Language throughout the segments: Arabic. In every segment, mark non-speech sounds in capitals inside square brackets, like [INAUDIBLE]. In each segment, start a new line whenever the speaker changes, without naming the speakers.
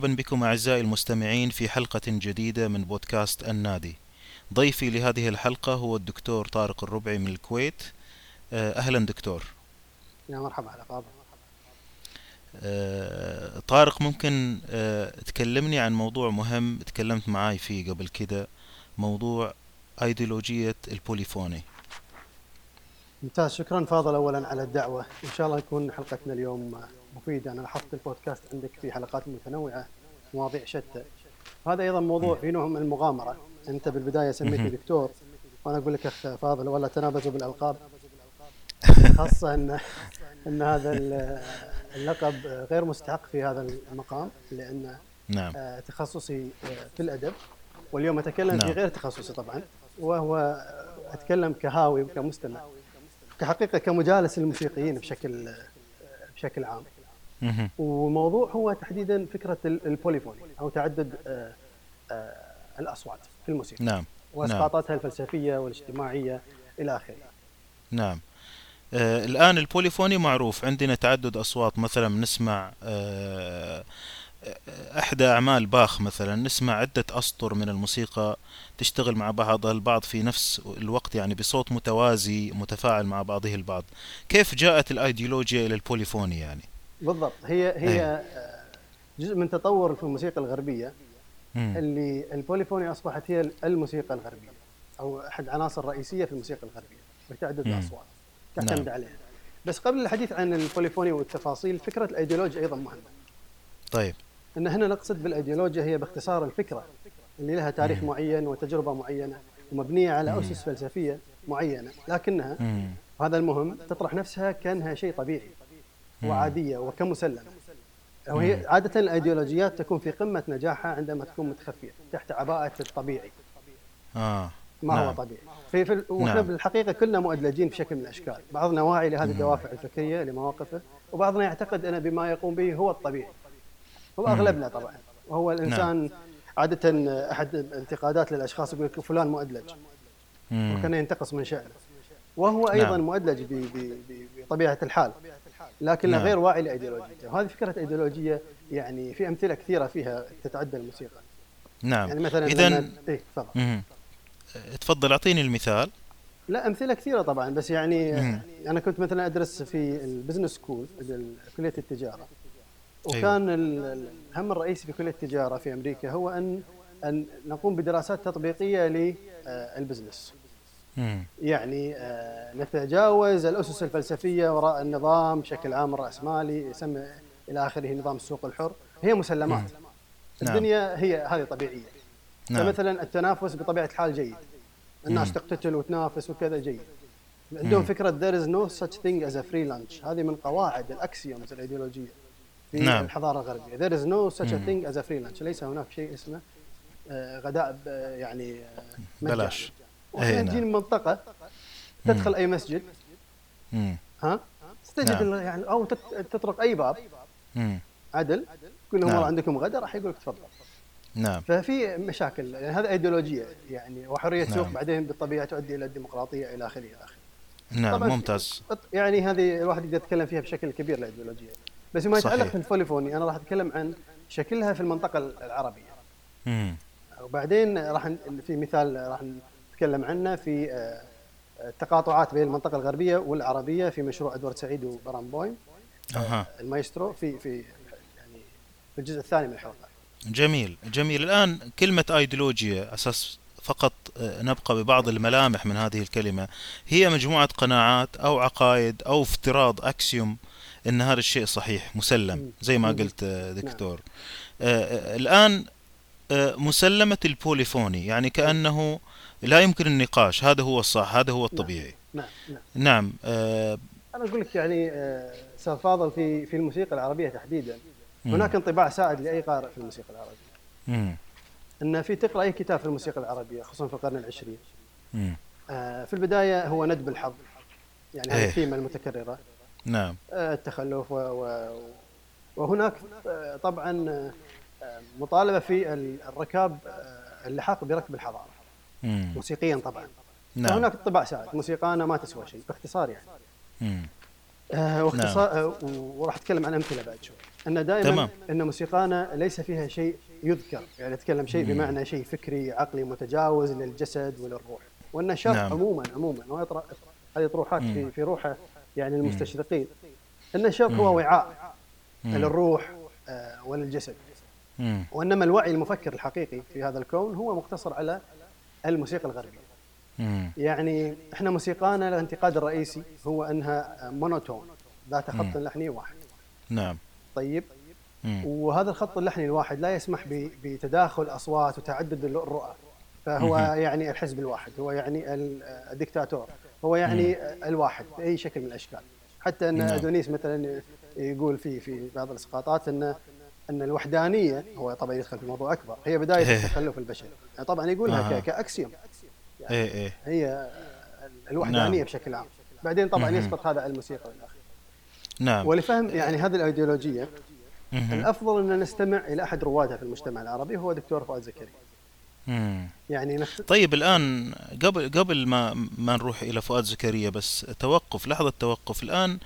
مرحبا بكم أعزائي المستمعين في حلقة جديدة من بودكاست النادي. ضيفي لهذه الحلقة هو الدكتور طارق الربعي من الكويت. آه، أهلا دكتور.
يا مرحبا على فاضل
آه، طارق ممكن آه، تكلمني عن موضوع مهم تكلمت معاي فيه قبل كده موضوع أيديولوجية البوليفوني.
ممتاز شكرا فاضل اولا على الدعوة. إن شاء الله يكون حلقتنا اليوم مفيده أنا لاحظت البودكاست عندك في حلقات متنوعة مواضيع شتى. هذا أيضا موضوع في نوع من المغامرة. أنت بالبداية سميتني دكتور وأنا أقول لك أخ فاضل ولا تنابزوا بالألقاب. [LAUGHS] خاصة إن إن هذا اللقب غير مستحق في هذا المقام لأن
نعم.
آه، تخصصي آه، في الأدب. واليوم أتكلم في
نعم.
غير تخصصي طبعا وهو أتكلم كهاوي وكمستمع. كحقيقة كمجالس الموسيقيين بشكل بشكل عام. والموضوع هو تحديدا فكرة ال- البوليفوني أو تعدد آه، آه، الأصوات في الموسيقى.
نعم.
وأسقاطاتها الفلسفية والاجتماعية إلى آخره.
نعم. آه الآن البوليفوني معروف. عندنا تعدد أصوات. مثلا نسمع آه إحدى أعمال باخ مثلا. نسمع عدة أسطر من الموسيقى تشتغل مع بعضها البعض في نفس الوقت يعني بصوت متوازي متفاعل مع بعضه البعض. كيف جاءت الأيديولوجيا إلى ال polyphony يعني؟
بالضبط هي هي
أي.
آه، جزء من تطور في الموسيقى الغربية
مم.
اللي ال polyphony أصبحت هي الموسيقى الغربية أو أحد عناصر رئيسيه في الموسيقى الغربية بتعدد. الأصوات تعتمد
نعم.
عليها بس قبل الحديث عن ال polyphony والتفاصيل فكرة الأيديولوجيا أيضا مهمة
طيب
إن هنا نقصد بالأيديولوجيا هي باختصار الفكرة اللي لها تاريخ
مم.
معين وتجربة معينة ومبنية على
مم.
أسس فلسفية معينة لكنها
مم.
وهذا المهم تطرح نفسها كأنها شيء طبيعي. وعادية وكمسلمه وهي. عادة الأيديولوجيات تكون في قمة نجاحها عندما تكون متخفية تحت عباءة الطبيعي
آه
ما هو
نعم.
طبيعي في, في وإحنا
نعم.
بالحقيقة كلنا مؤدلجين بشكل من الأشكال بعضنا واعي لهذه. الدوافع الفكرية لمواقفه وبعضنا يعتقد أن بما يقوم به هو الطبيعي هو. أغلبنا طبعا وهو الإنسان عادة أحد الانتقادات للأشخاص يقول لك فلان مؤدلج. وكان ينتقص من شأنه وهو أيضا
نعم.
مؤدلج بطبيعة الحال لكنه
نعم.
غير واعي لإيديولوجيته وهذه فكرة إيديولوجية يعني في أمثلة كثيرة فيها تتعدى الموسيقى
نعم
يعني مثلا لما- إيه تفضل.
تفضل أعطيني المثال
لا أمثلة كثيرة طبعا بس يعني
مم.
أنا كنت مثلا أدرس في ال business school كلية التجارة
أيوة.
وكان ال- الهم الرئيسي في كلية التجارة في أمريكا هو ان أن نقوم بدراسات تطبيقية لل
business.
يعني آه، نتجاوز الأسس الفلسفية وراء النظام بشكل عام الراسمالي يسمى إلى آخره نظام السوق الحر. هي مسلمات.
نعم.
الدنيا هي هذه طبيعية.
نعم.
فمثلا التنافس بطبيعة الحال جيد. الناس
مم.
تقتتل وتنافس وكذا جيد. عندهم
مم.
فكرة there is no such thing as a free lunch. هذه من قواعد الأكسيومز الإيديولوجية في
نعم.
الحضارة الغربية. There is no such a thing as a free lunch. ليس هناك شيء اسمه آه، غداء يعني آه، مجاني.
بلاش
وإحنا
أي
نجي
نعم.
من منطقه
مم.
تدخل أي مسجد
مم.
ها تجد
نعم.
يعني أو تطرق أي باب
مم.
عدل تقول لهم
نعم.
والله عندكم غدا راح يقول لك تفضل
نعم
ففي مشاكل يعني هذا إيديولوجية يعني وحرية
نعم.
سوق بعدين بالطبيعة تؤدي إلى الديمقراطية إلى آخره إلى آخره
نعم ممتاز
يعني هذه الواحد يقدر يتكلم فيها بشكل كبير الإيديولوجية بس فيما يتعلق. في البوليفوني أنا راح أتكلم عن شكلها في المنطقة العربية
مم.
وبعدين راح في مثال راح نتكلم عنه في آه، التقاطعات بين المنطقة الغربية والعربية في مشروع إدوارد سعيد وبرام بويم.
أها.
المايسترو في في يعني في الجزء الثاني من الحلقة
جميل جميل. الآن كلمة أيديولوجيا أساس فقط آه، نبقى ببعض الملامح من هذه الكلمة. هي مجموعة قناعات أو عقائد أو افتراض axiom أن هذا الشيء صحيح مسلم. زي ما. قلت آه، دكتور. آه، الآن آه، مسلمة ال polyphony يعني كأنه لا يمكن النقاش هذا هو الصح هذا هو الطبيعي
نعم نعم
نعم آه،
أنا أقول لك يعني آه، أستاذ فاضل في في الموسيقى العربية تحديدا
مم.
هناك انطباع سائد لأي قارئ في الموسيقى العربية
مم.
أن في تقرأ أي كتاب في الموسيقى العربية خصوصا في القرن العشرين
مم.
آه، في البداية هو ندب الحظ يعني هذه
إيه.
الثيمه المتكررة
نعم
آه، التخلف و و وهناك آه، طبعا آه، مطالبة في ال- الركاب آه، اللحاق بركب الحضارة
مم.
موسيقيا طبعا.
نعم.
فهناك انطباع سائد موسيقانا ما تسوى شيء باختصار يعني.
مم.
آه، واختصار آه، وراح أتكلم عن أمثلة بعد شوي. أن دائما
تمام.
أن موسيقانا ليس فيها شيء يذكر. يعني نتكلم شيء بمعنى شيء فكري عقلي متجاوز للجسد وللروح. وان الشرق
نعم.
عموما عموما ويطرح هذه طروحات في في روحه يعني المستشرقين. ان الشرق هو وعاء للروح آه، وللجسد.
مم.
وإنما الوعي المفكر الحقيقي في هذا الكون هو مقتصر على الموسيقى
الغربية.
يعني إحنا موسيقانا الانتقاد الرئيسي هو أنها monotone ذات خط لحني واحد.
نعم.
طيب.
مم.
وهذا الخط اللحني الواحد لا يسمح بتداخل أصوات وتعدد الرؤى. فهو يعني الحزب الواحد هو يعني ال- الدكتاتور. هو يعني الواحد بأي شكل من الأشكال. حتى إن
نعم.
أدونيس مثلا يقول في في بعض الإسقاطات إن أن الوحدانية هو طبعا يدخل في موضوع أكبر هي بداية
إيه.
التخلف البشري يعني طبعا يقولها. ك- كأكسيوم
إيه إيه
هي الوحدانية
نعم.
بشكل عام بعدين طبعا. يسقط هذا على الموسيقى والآخر
نعم
ولفهم يعني هذه
الأيديولوجية.
الأفضل أن نستمع إلى أحد روادها في المجتمع العربي هو دكتور فؤاد زكريا. يعني نفس
طيب الآن قبل قبل ما ما نروح إلى فؤاد زكريا بس توقف لحظة توقف الآن ال-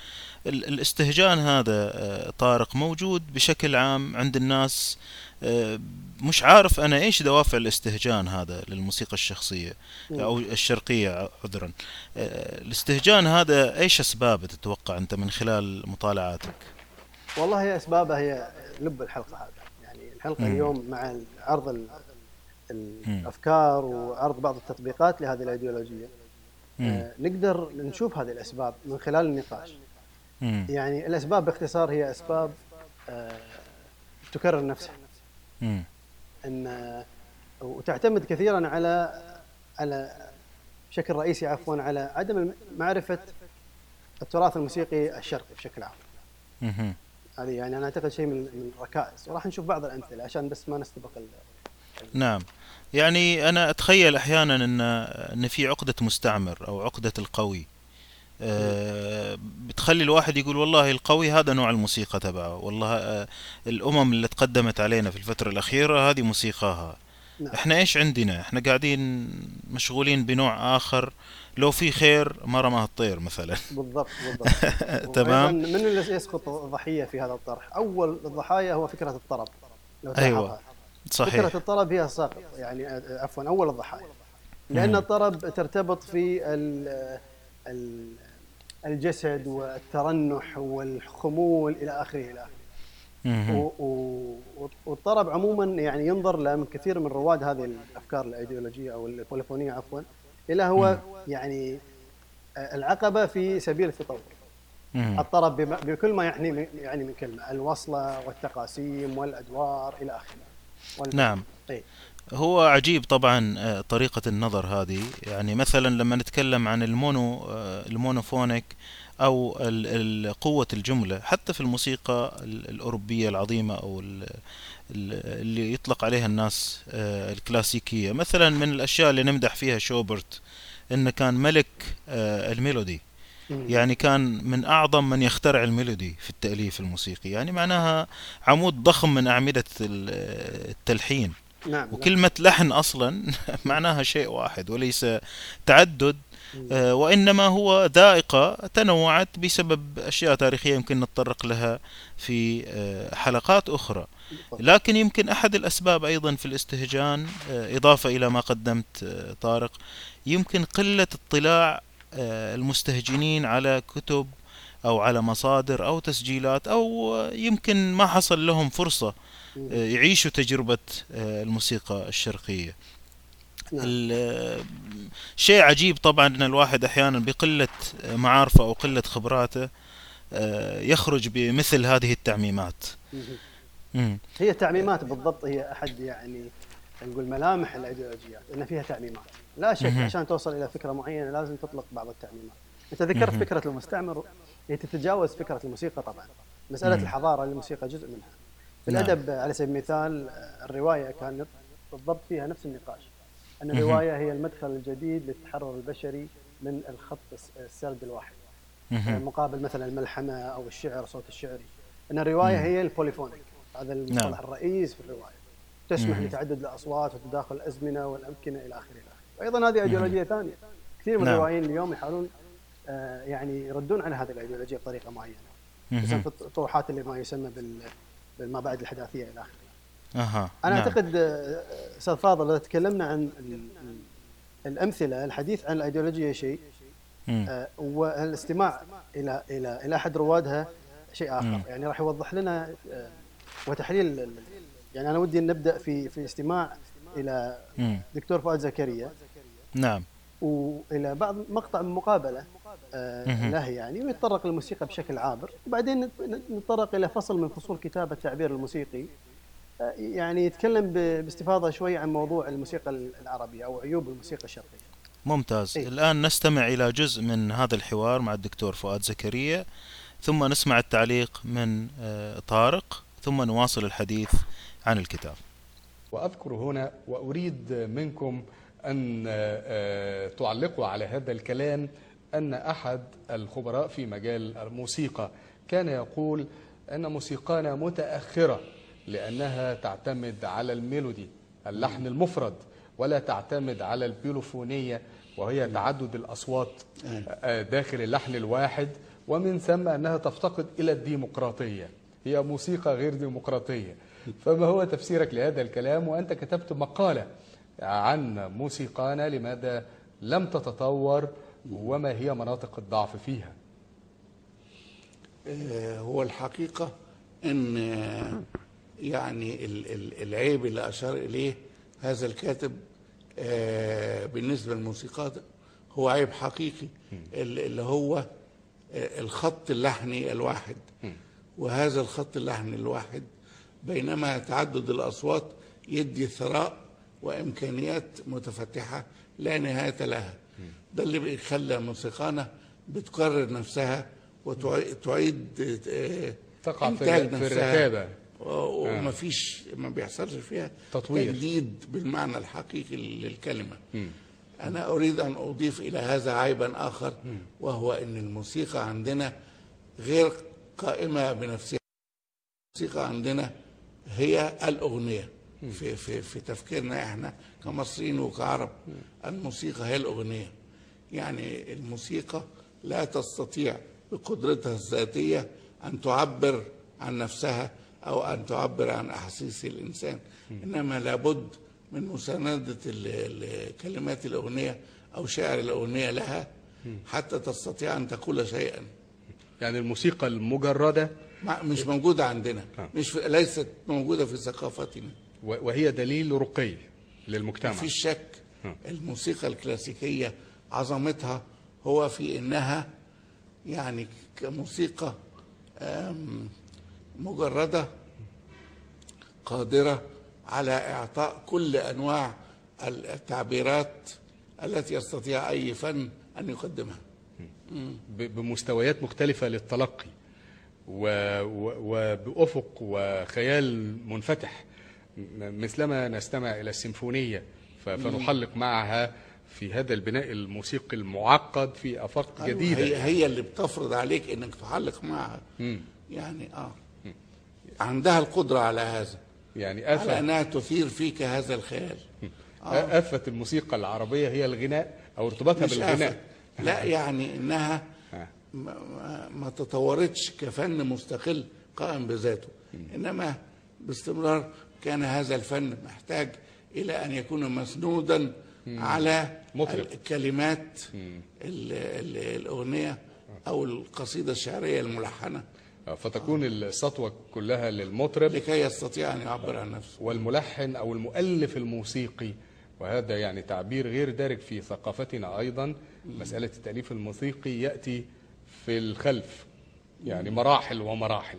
الاستهجان هذا آه، طارق موجود بشكل عام عند الناس. آه، مش عارف أنا إيش دوافع الاستهجان هذا للموسيقى الشخصية أو الشرقية عذرا. آه، الاستهجان هذا إيش أسبابه تتوقع أنت من خلال مطالعاتك؟
والله هي اسبابها هي لب الحلقة هذا. يعني الحلقة
مم.
اليوم مع عرض ال- الأفكار وعرض بعض التطبيقات لهذه
الأيديولوجية.
آه، نقدر نشوف هذه الأسباب من خلال النقاش.
مم.
يعني الأسباب باختصار هي أسباب آه، تكرر نفسها
مم.
إن آه، وتعتمد كثيرا على على بشكل رئيسي عفوا على عدم معرفة التراث الموسيقي الشرقي بشكل عام. هذه يعني أنا أعتقد شيء من من الركائز وراح نشوف بعض الأمثلة عشان بس ما نستبق ال-
نعم يعني أنا أتخيل أحيانا إن إن في عقدة مستعمر أو عقدة القوي بتخلي الواحد يقول والله القوي هذا نوع الموسيقى تبعه والله آه، الأمم اللي تقدمت علينا في الفترة الأخيرة هذه موسيقاها
نعم.
إحنا إيش عندنا إحنا قاعدين مشغولين بنوع آخر لو في خير ما رماه الطير مثلا [LAUGHS]
بالضبط بالضبط [LAUGHS]
تمام.
من اللي يسقط ضحيه في هذا الطرح أول الضحايا هو فكرة الطرب. تلاحظها.
صحيح
فكرة الطرب هي الساقط يعني آه، عفوا أول الضحايا
لأن.
الطرب ترتبط في ال- ال- الجسد والترنح والخمول إلى
آخره
إلى آخره. والطرب عموما يعني ينظر له من كثير من رواد هذه الأفكار الأيديولوجية أو البوليفونيه عفوا إلى هو يعني آه، العقبة في سبيل التطور. الطرب بكل ما يعني يعني من كلمة الوصلة والتقاسيم والأدوار إلى آخره.
نعم.
إيه.
هو عجيب طبعا آه، طريقة النظر هذه. يعني مثلا لما نتكلم عن ال mono آه، ال monophonic أو قوة الجملة حتى في الموسيقى ال- الأوروبية العظيمة أو ال- ال- اللي يطلق عليها الناس آه، الكلاسيكية. مثلا من الأشياء اللي نمدح فيها شوبرت إنه كان ملك ال
melody.
يعني كان من أعظم من يخترع ال melody في التأليف الموسيقي. يعني معناها عمود ضخم من أعمدة ال- التلحين.
نعم
وكلمة لحن أصلا [LAUGHS] معناها شيء واحد وليس تعدد آه، وإنما هو ذائقة تنوعت بسبب أشياء تاريخية يمكن نتطرق لها في آه، حلقات أخرى. لكن يمكن أحد الأسباب أيضا في الاستهجان آه، إضافة إلى ما قدمت طارق يمكن قلة اطلاع المستهجنين على كتب أو على مصادر أو تسجيلات أو آه، يمكن ما حصل لهم فرصة
مم.
آه، يعيشوا تجربة آه، الموسيقى الشرقية
نعم.
ال- شيء عجيب طبعا إن الواحد أحيانا بقلة معارفه أو قلة خبراته آه، يخرج بمثل هذه التعميمات.
هي تعميمات بالضبط هي أحد يعني نقول ملامح الأيديولوجيات إن فيها تعميمات لا شك. عشان توصل إلى فكرة معينة لازم تطلق بعض التعميمات أنت ذكرت. فكرة المستعمر هي تتجاوز فكرة الموسيقى طبعا مسألة
مم.
الحضارة الموسيقى جزء منها في
نعم.
الأدب على سبيل المثال الرواية كانت بالضبط فيها نفس النقاش
أن.
الرواية هي المدخل الجديد للتحرر البشري من الخط الس- السرد الواحد
مهم.
مقابل مثلا الملحمة أو الشعر صوت الشعري أن الرواية
مم.
هي البوليفونيك هذا المصطلح
نعم.
الرئيس في الرواية تسمح. لتعدد الأصوات وتداخل الأزمنة والأمكنة إلى اخره إلى اخره وأيضا هذه أيديولوجية ثانية كثير من
نعم.
الروائيين اليوم يحاولون يعني يردون على هذه الأيديولوجية بطريقة معينة مثلا. في الطروحات اللي ما يسمى بال ما بعد الحداثية إلى آخره.
أها
أنا
نعم.
أعتقد آه، أستاذ فاضل إذا تكلمنا عن ال- ال- الأمثلة الحديث عن الأيديولوجية شيء. آه، والاستماع إلى إلى إلى أحد روادها شيء آخر
مم.
يعني راح يوضح لنا آه، وتحليل يعني أنا ودي نبدأ في في استماع إلى
مم.
دكتور فؤاد زكريا
نعم
وإلى بعض مقطع من مقابلة آه،. له يعني ويتطرق للموسيقى بشكل عابر. وبعدين نت- نتطرق إلى فصل من فصول كتاب التعبير الموسيقي. آه، يعني يتكلم ب- باستفاضة شوي عن موضوع الموسيقى العربية أو عيوب الموسيقى الشرقية.
ممتاز.
إيه.
الآن نستمع إلى جزء من هذا الحوار مع الدكتور فؤاد زكريا. ثم نسمع التعليق من آه، طارق. ثم نواصل الحديث عن الكتاب.
وأذكر هنا وأريد منكم أن آه، تعلقوا على هذا الكلام أن أحد الخبراء في مجال الموسيقى كان يقول أن موسيقانا متأخرة لأنها تعتمد على الميلودي اللحن المفرد ولا تعتمد على البيلوفونية وهي تعدد الأصوات آه، داخل اللحن الواحد ومن ثم أنها تفتقد إلى الديمقراطية. هي موسيقى غير ديمقراطية. فما هو تفسيرك لهذا الكلام؟ وأنت كتبت مقالة عن موسيقانا لماذا لم تتطور وما هي مناطق الضعف فيها؟
آه، هو الحقيقة أن آه، يعني ال- ال- العيب اللي أشار إليه هذا الكاتب آه، بالنسبة للموسيقى ده هو عيب حقيقي ال- اللي هو الخط اللحني الواحد. وهذا الخط اللحني الواحد بينما تعدد الأصوات يدي ثراء وإمكانيات متفتحة لا نهاية لها. ده اللي بيخلى موسيقانا بتكرر نفسها وتعيد آه،
تقع في في
نفسها.
الركابة
وما فيش ما بيحصلش فيها
تطوير.
تجديد بالمعنى الحقيقي للكلمة. أنا أريد أن أضيف إلى هذا عيبا آخر وهو أن الموسيقى عندنا غير قائمة بنفسها. الموسيقى عندنا هي الأغنية. في في في تفكيرنا إحنا كمصريين وكعرب الموسيقى هي الأغنية. يعني الموسيقى لا تستطيع بقدرتها الذاتية أن تعبر عن نفسها أو أن تعبر عن أحاسيس الإنسان. إنما لابد من مساندة كلمات الأغنية أو شعر الأغنية لها حتى تستطيع أن تقول شيئا.
يعني الموسيقى المجردة
ما- مش موجودة عندنا.
آه.
مش في ليست موجودة في ثقافتنا.
وهي دليل رقي للمجتمع.
فيش شك
آه.
الموسيقى الكلاسيكية عظمتها هو في إنها يعني كموسيقى آم، مجردة قادرة على إعطاء كل أنواع التعبيرات التي يستطيع أي فن أن يقدمها.
بمستويات مختلفة للتلقي و- و- وبأفق وخيال منفتح. مثلما نستمع إلى السيمفونية ف- فنحلق معها في هذا البناء الموسيقي المعقد في آفاق
أيوة،
جديدة.
هي, هي اللي بتفرض عليك إنك تحلق معها.
مم.
يعني آه. عندها القدرة على هذا.
يعني
على
آفة.
أنها تثير فيك هذا الخيال.
آفة الموسيقى العربية هي الغناء أو ارتباطها
مش
بالغناء.
آفة. لا [LAUGHS] يعني إنها
آه.
ما, ما- تطورتش كفن مستقل قائم بذاته. إنما باستمرار كان هذا الفن محتاج إلى أن يكون مسنودا على
مطرب.
الكلمات ال- ال- الأغنية أو القصيدة الشعرية الملحنة.
آه، فتكون السطوة كلها للمطرب.
لكي يستطيع أن يعبر عن نفسه.
والملحن أو المؤلف الموسيقي. وهذا يعني تعبير غير دارج في ثقافتنا أيضا. مسألة التأليف الموسيقي يأتي في الخلف. يعني مراحل ومراحل.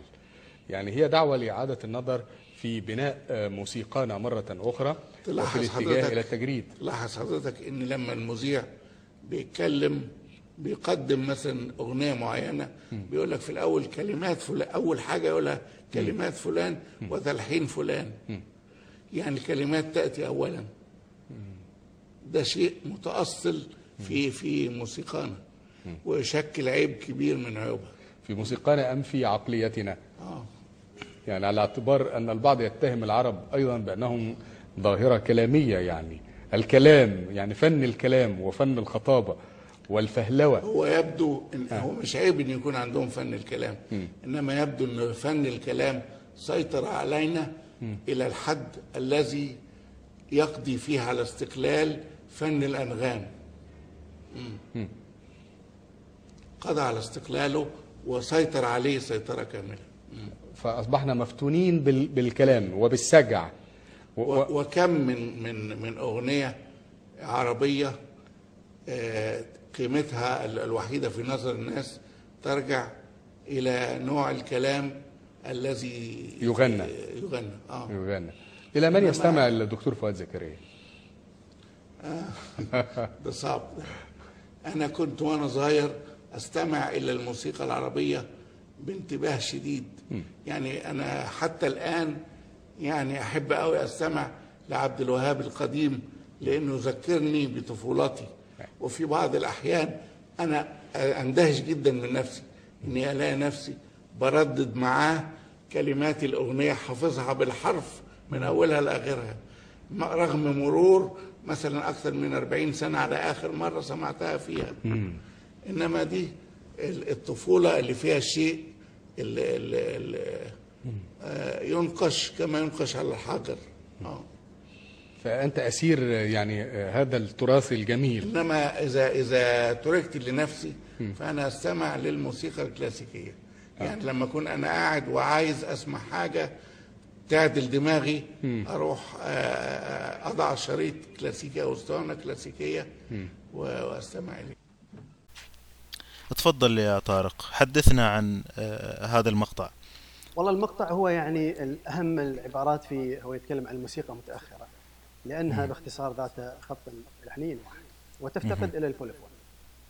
يعني هي دعوة لإعادة النظر في بناء آه، موسيقانا مرة أخرى. وفي الاتجاه
حضرتك-
إلى التجريد.
لاحظ حضرتك إن لما المذيع بيتكلم بيقدم مثلا أغنية معينة بيقول لك في الأول كلمات فلان أول حاجة يقولها كلمات فلان وتلحين فلان. يعني الكلمات تأتي اولا. ده شيء متأصل في في موسيقانا. ويشكل عيب كبير من عيوبها.
في موسيقانا أم في عقليتنا.
آه.
يعني على اعتبار أن البعض يتهم العرب أيضا بأنهم ظاهرة كلامية يعني. الكلام يعني فن الكلام وفن الخطابة والفهلوة.
هو يبدو إن هو مش عيب إن يكون عندهم فن الكلام. إنما يبدو إن فن الكلام سيطر علينا إلى الحد الذي يقضي فيه على استقلال فن الأنغام. مم. قضى على استقلاله وسيطر عليه سيطرة كاملة.
فأصبحنا مفتونين بال- بالكلام وبالسجع. و-
وكم من من من أغنية عربية آه، قيمتها ال- الوحيدة في نظر الناس ترجع إلى نوع الكلام الذي
يغنى.
آه، يغنى. آه.
يغنى. إلى من يستمع الدكتور فؤاد زكريا؟
ده صعب. أنا كنت وأنا صغير أستمع إلى الموسيقى العربية بانتباه شديد. يعني أنا حتى الآن يعني أحب قوي أستمع لعبد الوهاب القديم لأنه يذكرني بطفولتي وفي بعض الأحيان أنا أندهش جدا من نفسي إني ألاقي نفسي بردد معاه كلمات الأغنية حافظها بالحرف من أولها لاخرها م- رغم مرور مثلا أكثر من 40 سنة على آخر مرة سمعتها فيها. إنما دي ال- الطفولة اللي فيها شيء اللي اللي ينقش كما ينقش على الحجر. آه.
فأنت أسير يعني هذا التراث الجميل.
إنما إذا إذا تركت لنفسي فأنا أستمع للموسيقى الكلاسيكية. يعني لما أكون أنا قاعد وعايز أسمع حاجة تعدل دماغي أروح آه، أضع شريط كلاسيكي أو أسطوانة كلاسيكية و- وأستمع إليه.
تفضل يا طارق. حدثنا عن آه، هذا المقطع.
والله المقطع هو يعني اهم العبارات في هو يتكلم عن الموسيقى متأخرة لأنها باختصار ذات خط لحني واحد وتفتقد إلى البوليفون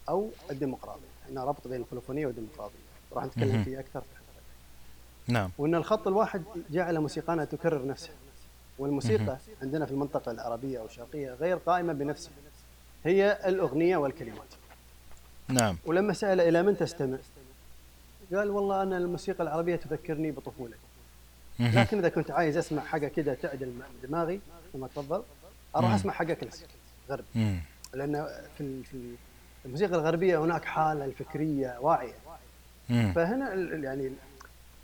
أو الديمقراطية. انها ربط بين البوليفونية والديمقراطية. راح نتكلم فيه أكثر في الحلقة.
نعم.
وإن الخط الواحد جعل موسيقانا تكرر نفسها والموسيقى عندنا في المنطقة العربية أو الشرقية غير قائمة بنفسها هي الأغنية والكلمات.
نعم.
ولما سأل إلى من تستمع؟ قال والله أنا الموسيقى العربية تذكرني بطفولتي. لكن إذا كنت عايز أسمع حاجة كده تعدل دماغي كما تفضل أروح أسمع حاجة كلاسيك غربي. لأن في ال- في الموسيقى الغربية هناك حالة الفكرية واعية
مم.
فهنا يعني ال-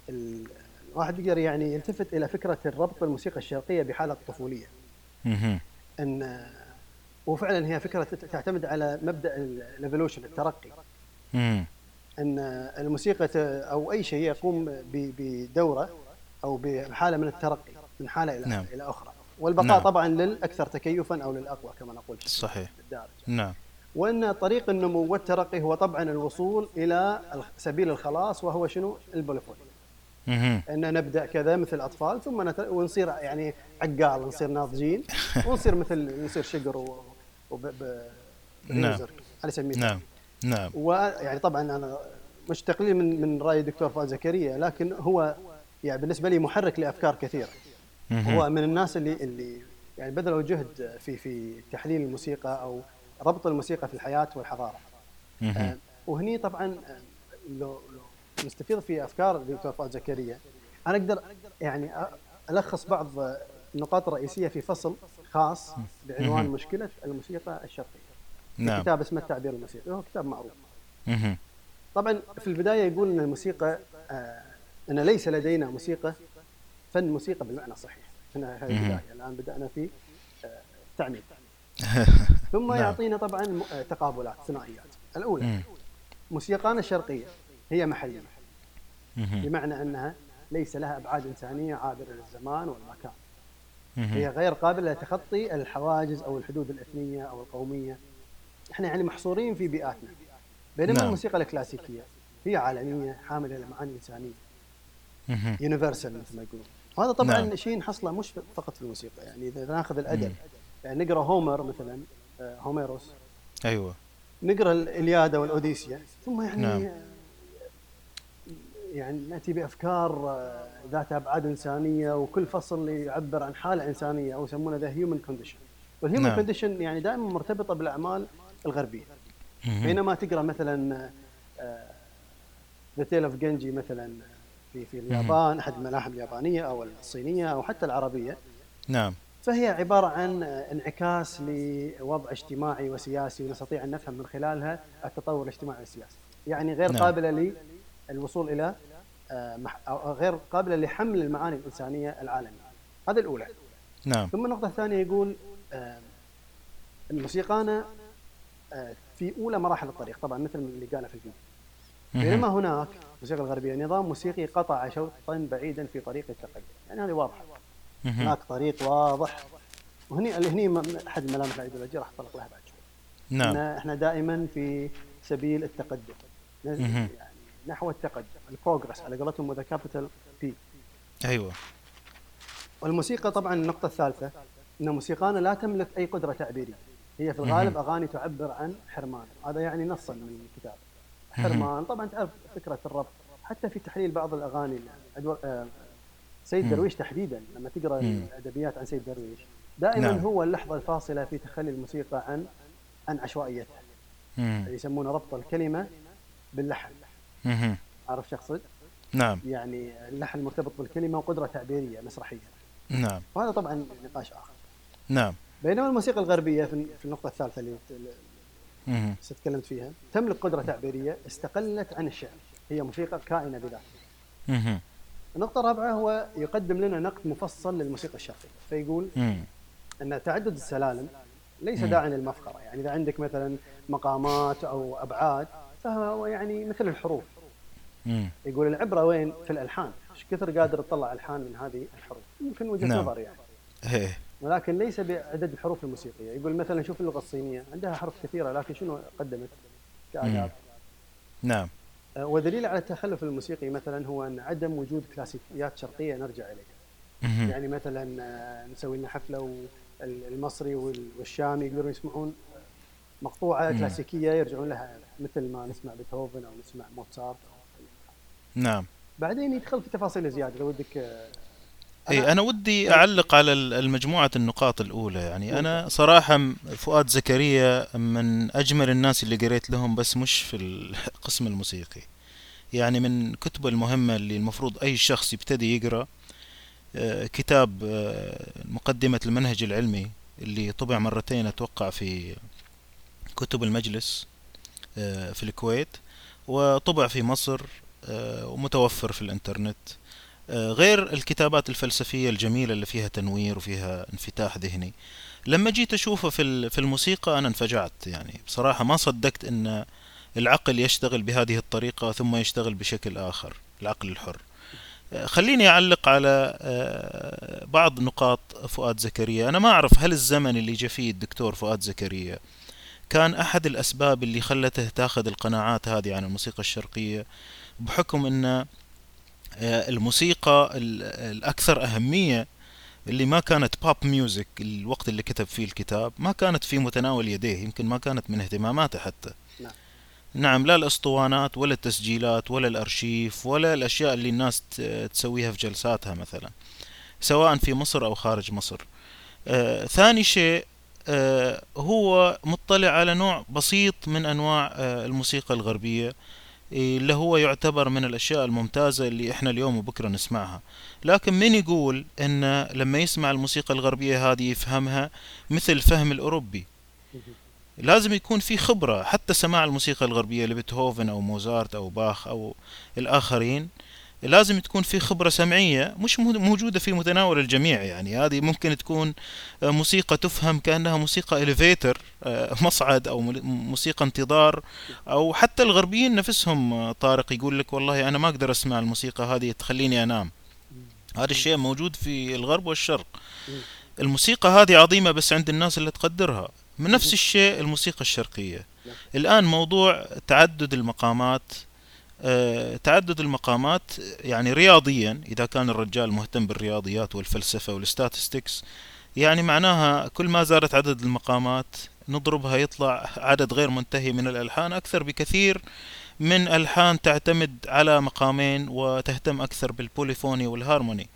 ال- الواحد يقدر يعني يلتفت إلى فكرة الربط الموسيقى الشرقية بحالة الطفولية
مهم.
أن وفعلا هي فكرة تعتمد على مبدأ الايفولوشن الترقي. أن الموسيقى أو أي شيء يقوم بدورة أو بحالة من الترقي من حالة إلى
نعم.
إلى أخرى والبقاء
نعم.
طبعا للاكثر تكيفا أو للأقوى كما نقول في
صحيح.
الدارجه
نعم
وأن طريق النمو والترقي هو طبعا الوصول إلى سبيل الخلاص وهو شنو البوليفوني
مهم.
أن نبدأ كذا مثل الاطفال ثم نت... ونصير يعني عقال نصير ناضجين [LAUGHS] ونصير مثل نصير شقر و... وب... ب...
نعم.
على سبيل
نعم نعم
ويعني طبعا أنا مش تقليل من من رأي الدكتور فؤاد زكريا لكن هو يعني بالنسبة لي محرك لأفكار كثيره. هو من الناس اللي اللي يعني بذلوا جهد في في تحليل الموسيقى أو ربط الموسيقى في الحياة
والحضارة.
آه، وهني طبعا آه، لو لو نستفيض في أفكار الدكتور فؤاد زكريا أنا أقدر يعني ألخص بعض النقاط الرئيسيه في فصل خاص بعنوان. مشكلة الموسيقى الشرقية
نعم
كتاب اسمه التعبير الموسيقي هو كتاب معروف
مهم.
طبعا في البداية يقول إن الموسيقى آه إن ليس لدينا موسيقى فن موسيقى بالمعنى الصحيح هنا هذه. البداية الآن بدأنا في آه تعميم [LAUGHS] ثم
نعم.
يعطينا طبعا آه، تقابلات ثنائيات
الأولى.
موسيقانا الشرقية هي محلية
مهم.
بمعنى أنها ليس لها أبعاد إنسانية عابرة للزمان والمكان. هي غير قابلة لتخطي الحواجز أو الحدود الإثنية أو القومية إحنا يعني محصورين في بيئاتنا بينما
نعم.
الموسيقى الكلاسيكية هي عالمية حاملة لمعاني
إنسانية.
universal مثل ما يقولون وهذا طبعا
نعم.
شيء نحصله مش فقط في الموسيقى يعني إذا ناخذ الأدب يعني نقرأ هومر مثلا آه، هوميروس
أيوه
نقرأ الالياده والأوديسيا ثم يعني
نعم.
آه، يعني نأتي بأفكار آه، ذات أبعاد إنسانية وكل فصل يعبر عن حالة إنسانية أو يسمونه the human condition وال
human.
condition يعني دائما مرتبطة بالأعمال الغربيه. بينما تقرأ مثلا The Tale of Genji مثلا في في اليابان أحد الملاحم اليابانية أو الصينية أو حتى العربية.
نعم.
فهي عبارة عن انعكاس لوضع اجتماعي وسياسي ونستطيع أن نفهم من خلالها التطور الاجتماعي والسياسي. يعني غير
نعم.
قابلة للوصول إلى آه، غير قابلة لحمل المعاني الإنسانية العالمية. هذا الأولى.
نعم.
ثم النقطة الثانية يقول آه، إن موسيقانا في أولى مراحل الطريق طبعا مثل اللي قاله في الفيديو. بينما. هناك الموسيقى الغربية نظام موسيقي قطع شوطا بعيدا في طريق التقدم. يعني هذه
واضحة.
هناك طريق واضح. وهني هني احد الملامح الأيديولوجية راح اتطرق لها بعد شوي.
نعم.
إحنا دائما في سبيل التقدم. يعني نحو التقدم ال progress على قولتهم with a capital
P أيوه.
والموسيقى طبعا النقطة الثالثة إن موسيقانا لا تملك أي قدرة تعبيرية. هي في الغالب أغاني تعبر عن حرمان هذا يعني نصا من الكتاب حرمان طبعا تعرف فكرة الربط حتى في تحليل بعض الأغاني. آه، سيد. درويش تحديدا لما
تقرأ.
الأدبيات عن سيد درويش دائما
نعم.
هو اللحظة الفاصلة في تخلي الموسيقى عن عن عشوائيتها
مهم.
يسمونه ربط الكلمة باللحن. عارف شو اقصد؟
نعم
يعني اللحن مرتبط بالكلمة وقدرة تعبيرية مسرحية
نعم
وهذا طبعا نقاش آخر
نعم
بينما الموسيقى الغربية في النقطة الثالثة اللي. تكلمت فيها تملك قدره تعبيريه استقلت عن الشعر هي موسيقى كائنة بذاتها. النقطة الرابعة هو يقدم لنا نقد مفصل للموسيقى الشرقية فيقول. أن تعدد السلالم ليس
مم.
داعيا للمفخرة يعني إذا عندك مثلا مقامات أو أبعاد فهو يعني مثل الحروف. يقول العبرة وين في الألحان إيش كثر قادر تطلع ألحان من هذه الحروف يمكن وجهة
نعم.
نظر يعني
إيه
ولكن ليس بعدد الحروف الموسيقية. يقول مثلا شوف اللغة الصينية عندها حروف كثيرة لكن شنو قدمت؟ كآداب.
نعم.
آه، ودليل على التخلف الموسيقي مثلا هو أن عدم وجود كلاسيكيات شرقية نرجع اليها. يعني مثلا آه، نسوي لنا حفلة والمصري وال- والشامي يقدرون يسمعون
مقطوعة.
كلاسيكية يرجعون لها مثل ما نسمع بيتهوفن أو نسمع موتسارت.
نعم.
بعدين يدخل في تفاصيل زيادة لو ودك آه،
اي أنا ودي أعلق على ال- المجموعة النقاط الأولى. يعني أنا صراحة م- فؤاد زكريا من أجمل الناس اللي قريت لهم بس مش في القسم [LAUGHS] الموسيقي. يعني من كتبه المهمة اللي المفروض أي شخص يبتدي يقرأ آه، كتاب آه، مقدمة المنهج العلمي اللي طبع مرتين أتوقع في كتب المجلس آه، في الكويت وطبع في مصر ومتوفر في الإنترنت. آه، غير الكتابات الفلسفية الجميلة اللي فيها تنوير وفيها انفتاح ذهني. لما جيت أشوفه في في الموسيقى أنا انفجعت يعني بصراحة ما صدقت أن العقل يشتغل بهذه الطريقة ثم يشتغل بشكل آخر العقل الحر. آه، خليني أعلق على آه، بعض نقاط فؤاد زكريا. أنا ما أعرف هل الزمن اللي جاء فيه الدكتور فؤاد زكريا كان أحد الأسباب اللي خلته تاخذ القناعات هذه عن الموسيقى الشرقية بحكم أن آه، الموسيقى ال- الأكثر أهمية اللي ما كانت بوب ميوزك الوقت اللي كتب فيه الكتاب ما كانت في متناول يديه يمكن ما كانت من اهتماماته حتى.
نعم.
نعم لا الأسطوانات ولا التسجيلات ولا الأرشيف ولا الأشياء اللي الناس تسويها في جلساتها مثلا سواء في مصر أو خارج مصر. آه ثاني شيء آه هو مطلع على نوع بسيط من أنواع آه الموسيقى الغربية. اللي هو يعتبر من الأشياء الممتازة اللي إحنا اليوم وبكرة نسمعها. لكن من يقول إن لما يسمع الموسيقى الغربية هذه يفهمها مثل فهم الأوروبي. لازم يكون في خبرة حتى سماع الموسيقى الغربية لبيتهوفن أو موزارت أو باخ أو الآخرين لازم تكون في خبرة سمعية مش مو- موجودة في متناول الجميع يعني. هذه ممكن تكون آه، موسيقى تفهم كأنها موسيقى إليفيتر مصعد أو موسيقى انتظار أو حتى الغربيين نفسهم آه، طارق يقول لك والله أنا ما أقدر أسمع الموسيقى هذه تخليني أنام. هذا الشيء موجود في الغرب والشرق. الموسيقى هذه عظيمة بس عند الناس اللي تقدرها. من نفس الشيء الموسيقى الشرقية. الآن موضوع تعدد المقامات آه، تعدد المقامات يعني رياضيا إذا كان الرجال مهتم بالرياضيات والفلسفة والستاتستكس يعني معناها كل ما زادت عدد المقامات نضربها يطلع عدد غير منتهي من الألحان أكثر بكثير من ألحان تعتمد على مقامين وتهتم أكثر بال polyphony وال harmony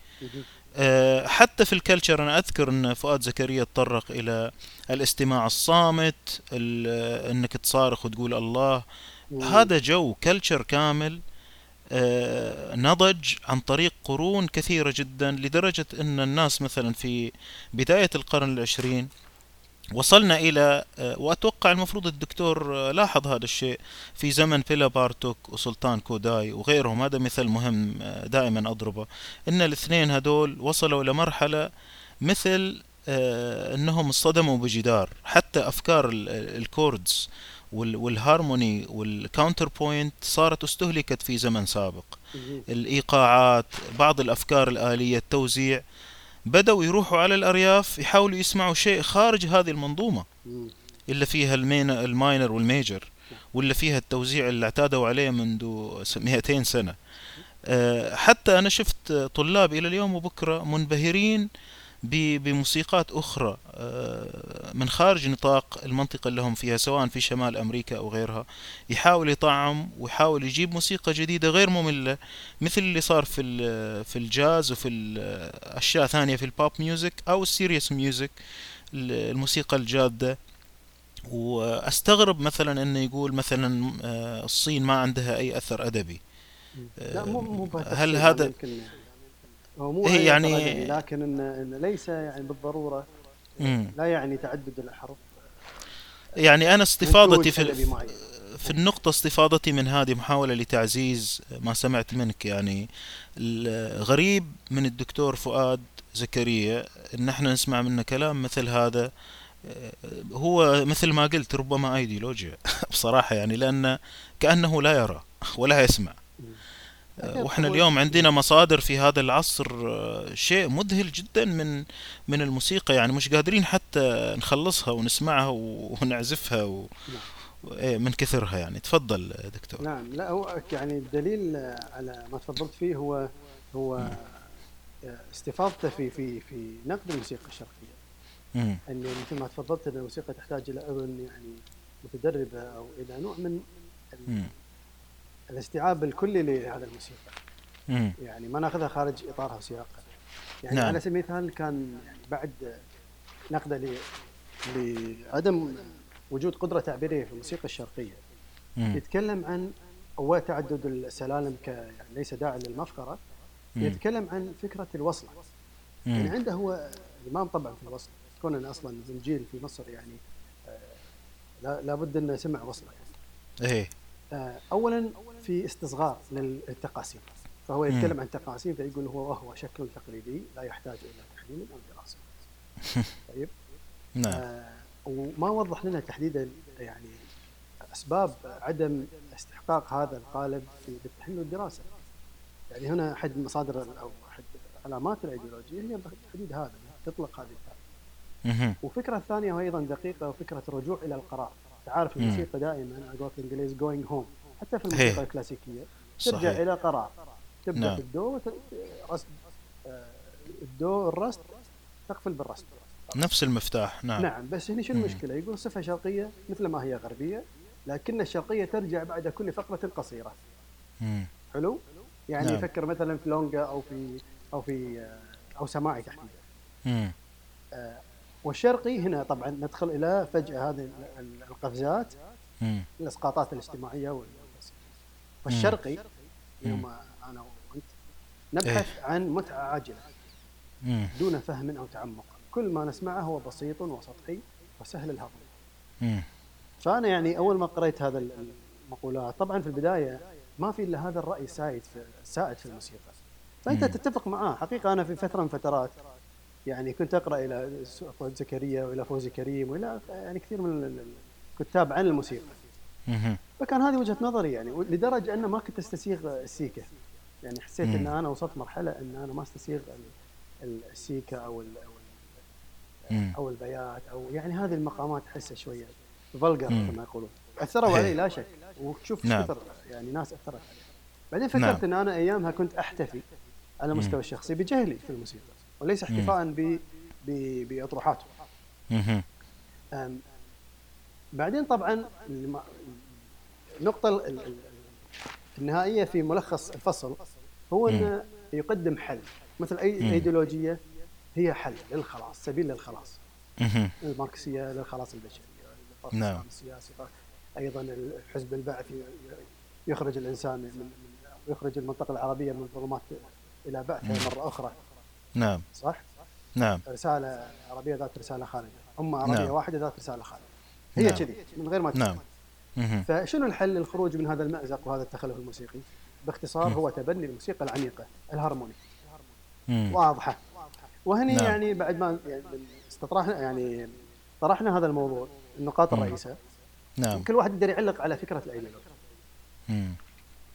آه، حتى في ال culture أنا أذكر أن فؤاد زكريا تطرق إلى الاستماع الصامت ال- أنك تصارخ وتقول الله هذا جو culture كامل آه، نضج عن طريق قرون كثيرة جدا لدرجة أن الناس مثلا في بداية القرن العشرين وصلنا إلى آه، وأتوقع المفروض الدكتور آه، لاحظ هذا الشيء في زمن بيلا بارتوك وزولتان كوداي وغيرهم. هذا مثل مهم دائما أضربه. إن الاثنين هدول وصلوا إلى مرحلة مثل أنهم اصطدموا بجدار. حتى أفكار ال chords وال harmony وال counterpoint صارت استهلكت في زمن سابق. الإيقاعات بعض الأفكار الآلية التوزيع بدأوا يروحوا على الأرياف يحاولوا يسمعوا شيء خارج هذه المنظومة. اللي فيها المين ال minor وال major واللي فيها التوزيع اللي اعتادوا عليه منذ 200 سنة. آه، حتى أنا شفت طلاب إلى اليوم وبكرة منبهرين بموسيقات أخرى. من خارج نطاق المنطقة اللي هم فيها سواء في شمال أمريكا أو غيرها يحاول يطعم ويحاول يجيب موسيقى جديدة غير مملة مثل اللي صار في في الجاز وفي أشياء ثانية في ال pop music أو ال serious music الموسيقى الجادة. وأستغرب مثلا إنه يقول مثلا آه، الصين ما عندها أي أثر أدبي.
لا مو مو
هل هذا
هو مو إيه يعني لكن إن ليس يعني بالضرورة مم. لا يعني تعدد الأحرف.
يعني أنا استفاضتي في في النقطة استفاضتي من هذه محاولة لتعزيز ما سمعت منك. يعني الغريب من الدكتور فؤاد زكريا إن إحنا نسمع منه كلام مثل هذا هو مثل ما قلت ربما أيديولوجيا. [LAUGHS] بصراحة يعني لأن كأنه لا يرى ولا يسمع. وإحنا اليوم عندنا مصادر في هذا العصر آه، شيء مذهل جدا من من الموسيقى. يعني مش قادرين حتى نخلصها ونسمعها ونعزفها و... إيه من كثرها يعني. تفضل دكتور.
نعم لا هو يعني الدليل على ما تفضلت فيه هو هو استفاضته في في في نقد الموسيقى الشرقية. إن مثل ما تفضلت إن الموسيقى تحتاج إلى أذن يعني متدربة أو إلى نوع من الاستيعاب الكلي لهذا الموسيقى مم. يعني ما ناخذها خارج إطارها وسياقها يعني نعم. على سبيل المثال كان يعني بعد نقده لعدم وجود قدرة تعبيرية في الموسيقى الشرقية مم. يتكلم عن هو تعدد السلالم ك يعني ليس داعي للمفخره يتكلم عن فكرة الوصلة. يعني عنده هو إمام طبعا في الوصل كوننا أصلا من جيل في مصر يعني آه لابد أنه سمع وصلة
يعني. إيه
آه اولا في استصغار للتقاسيم فهو يتكلم عن تقاسيم فيقول هو وهو شكل تقليدي لا يحتاج إلى تحليل أو دراسة. [LAUGHS] طيب؟ نعم. آه وما وضح لنا تحديدا يعني أسباب عدم استحقاق هذا القالب في التحليل والدراسة. يعني هنا أحد مصادر أو أحد علامات الأيديولوجية هي تحديد هذا تطلق هذه الفكرة. وفكره ثانية وأيضا دقيقة وفكرة الرجوع إلى القرار. تعرف الموسيقى دائما أقول الانجليزي جوينج هوم حتى في الموسيقى الكلاسيكية. ترجع صحيح. إلى قرار تبدأ نعم. في الدو رست آه، الدو الرست تقفل بالرست.
نفس المفتاح نعم.
نعم بس هنا شو المشكلة؟ يقول صفة شرقية مثل ما هي غربية لكن الشرقية ترجع بعد كل فقرة قصيرة. مم. حلو؟ يعني نعم. يفكر مثلا في لونجا أو في أو في آه، أو سماعي تحديدا. آه والشرقي هنا طبعا ندخل إلى فجأة هذه القفزات الإسقاطات الاجتماعية والشرقي يوم أنا وأنت نبحث إيه؟ عن متعة عاجلة دون فهم أو تعمق. كل ما نسمعه هو بسيط وسطحي وسهل الهضم. فأنا يعني أول ما قريت هذا المقولات طبعا في البداية ما في إلا هذا الرأي سائد في سائد في الموسيقى. فأنت مم. تتفق معاه. حقيقة أنا في فترة من فترات يعني كنت أقرأ إلى فؤاد زكريا وإلى فوزي كريم وإلى يعني كثير من الكتاب عن الموسيقى. فكان هذه وجهة نظري يعني لدرجة أن ما كنت أستسيغ السيكه يعني حسيت أن أنا وصلت مرحلة أن أنا ما أستسيغ السيكه أو ال أو البيات أو يعني هذه المقامات احسها شوية فلجر كما يقولون. أثروا علي لا شك وتشوف نعم. كثر يعني ناس أثرت علي. بعدين فكرت نعم. أن أنا أيامها كنت أحتفي على المستوى الشخصي بجهلي في الموسيقى وليس احتفاء ب بأطروحاتهم. بعدين طبعا النقطة النهائية في ملخص الفصل هو أنه يقدم حل. مثل أي أيديولوجية هي حل للخلاص سبيل للخلاص. الماركسية للخلاص البشري نعم. السياسي أيضا حزب البعث يخرج الإنسان من يخرج المنطقة العربية من الظلمات إلى بعثها مرة أخرى.
نعم.
صح؟
نعم.
رسالة عربية ذات رسالة خالده أمة عربية
نعم.
واحدة ذات رسالة خالده هي
نعم.
كذي من غير ما
نعم
تفهم
مهم.
فشنو الحل للخروج من هذا المأزق وهذا التخلف الموسيقي؟ باختصار هو تبني الموسيقى العميقة الهارموني
مم.
واضحة وهني
نعم.
يعني بعد ما يعني استطرحنا يعني طرحنا هذا الموضوع النقاط الرئيسة
نعم
كل واحد يقدر يعلق على فكرة الايديولوجي
مم.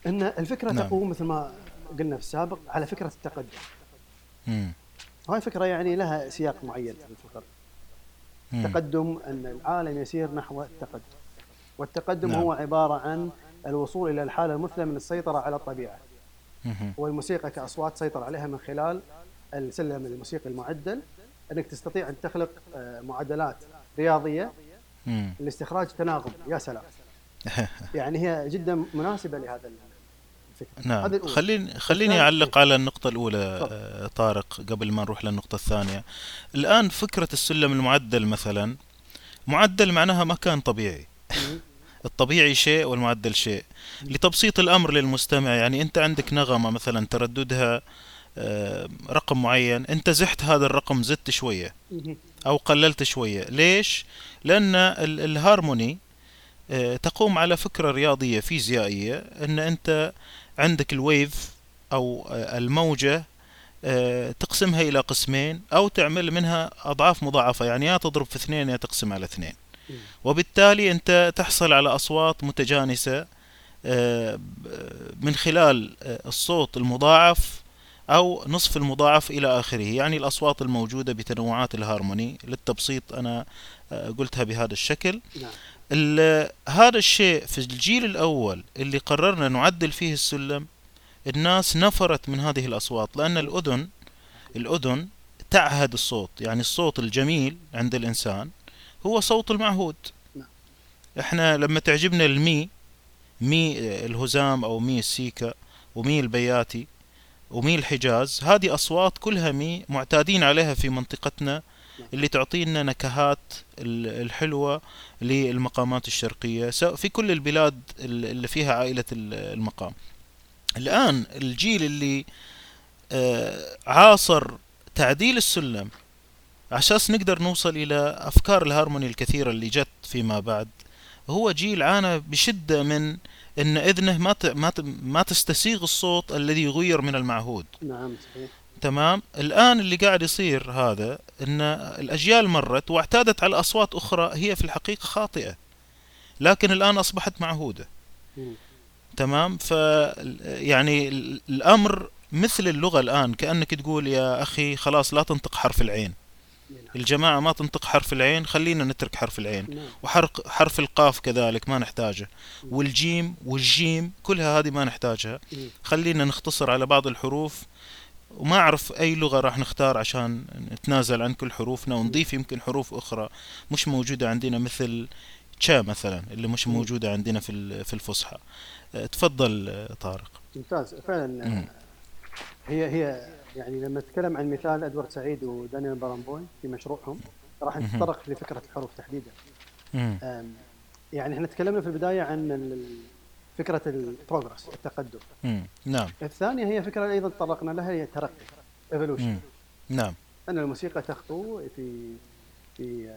إن الفكرة
نعم.
تقوم مثل ما قلنا في السابق على فكرة التقدم. وهي فكرة يعني لها سياق معين في الفكر
مم.
تقدم أن العالم يسير نحو التقدم والتقدم
نعم.
هو عبارة عن الوصول إلى الحالة المثلى من السيطرة على الطبيعة
مهم.
والموسيقى كأصوات تسيطر عليها من خلال السلم الموسيقي المعدل أنك تستطيع أن تخلق آه، معادلات رياضية
مم.
لاستخراج تناغم يا سلام [LAUGHS] يعني هي جدا مناسبة لهذا الفكر
نعم
هذه الأولى.
خليني خليني أعلق على النقطة الأولى
تفضل.
آه، طارق قبل ما نروح للنقطة الثانية. الآن فكرة السلم المعدل مثلا معدل معناها مكان طبيعي. الطبيعي شيء والمعدل شيء. لتبسيط الأمر للمستمع يعني أنت عندك نغمة مثلا ترددها آه، رقم معين أنت زحت هذا الرقم زدت شوية
مهم.
أو قللت شوية ليش لأن ال- الهارموني آه، تقوم على فكرة رياضية فيزيائية أن أنت عندك ال wave أو الموجة آه، تقسمها إلى قسمين أو تعمل منها أضعاف مضاعفة يعني يا تضرب في اثنين يا تقسم على اثنين. وبالتالي أنت تحصل على أصوات متجانسة آه، من خلال آه، الصوت المضاعف أو نصف المضاعف إلى آخره يعني الأصوات الموجودة بتنوعات الهارموني. للتبسيط آه، قلتها بهذا الشكل.
نعم.
هذا الشيء في الجيل الأول اللي قررنا نعدل فيه السلم الناس نفرت من هذه الأصوات لأن الأذن الأذن تعهد الصوت يعني الصوت الجميل عند الإنسان هو صوت المعهود
نعم.
إحنا لما تعجبنا المي مي الهزام أو مي السيكا ومي البياتي ومي الحجاز هذه أصوات كلها مي معتادين عليها في منطقتنا اللي تعطينا نكهات ال- الحلوة للمقامات الشرقية في كل البلاد ال- اللي فيها عائلة ال- المقام. الآن الجيل اللي آه، عاصر تعديل السلم عشان نقدر نوصل إلى أفكار الهارموني الكثيرة اللي جت فيما بعد هو جيل عانى بشدة من إن إذنه ما ما ما تستسيغ الصوت الذي يغير من المعهود.
نعم صحيح.
تمام؟ الآن اللي قاعد يصير هذا إن الأجيال مرت واعتادت على أصوات أخرى هي في الحقيقة خاطئة لكن الآن أصبحت معهودة.
مم.
تمام؟ ف يعني ال- الأمر مثل اللغة الآن كأنك تقول يا أخي خلاص لا تنطق حرف العين.
نعم.
الجماعة ما تنطق حرف العين خلينا نترك حرف العين.
نعم.
وحرف حرف القاف كذلك ما نحتاجه. والجيم والجيم كلها هذه ما نحتاجها. خلينا نختصر على بعض الحروف. وما أعرف أي لغة راح نختار عشان نتنازل عن كل حروفنا ونضيف يمكن حروف أخرى مش موجودة عندنا مثل تشا مثلا اللي مش. موجودة عندنا في في الفصحى أه، تفضل أه، طارق
ممتاز فعلا
مم.
هي هي يعني لما نتكلم عن مثال إدوارد سعيد ودانيال بارنبويم في مشروعهم راح. نتطرق لفكرة الخروج تحديدا يعني إحنا تكلمنا في البداية عن فكرة ال progress التقدم.
مم. نعم.
الثانية هي فكرة أيضا تطرقنا لها هي الترقي
evolution. نعم.
أن الموسيقى تخطو في في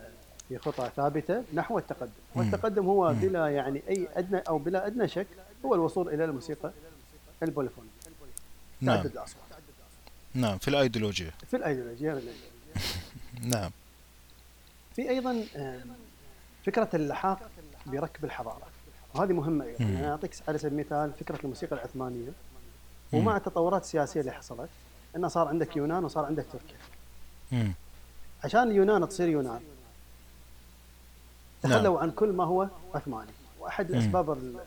في خطى ثابتة نحو التقدم.
مم.
والتقدم هو
مم.
بلا يعني أي أدنى أو بلا أدنى شك هو الوصول إلى الموسيقى البوليفونية.
نعم.
تعدد الأصوات.
نعم في الأيديولوجيا
في الايديولوجيا [LAUGHS]
نعم.
في أيضا فكرة اللحاق بركب الحضارة. وهذه مهمة أيضا
مم.
يعني أعطيك على سبيل المثال فكرة الموسيقى
العثمانية.
ومع التطورات السياسية اللي حصلت إنه صار عندك يونان وصار عندك تركيا. عشان اليونان تصير يونان
نعم.
تخلوا عن كل ما هو عثماني
وأحد.
الأسباب ال-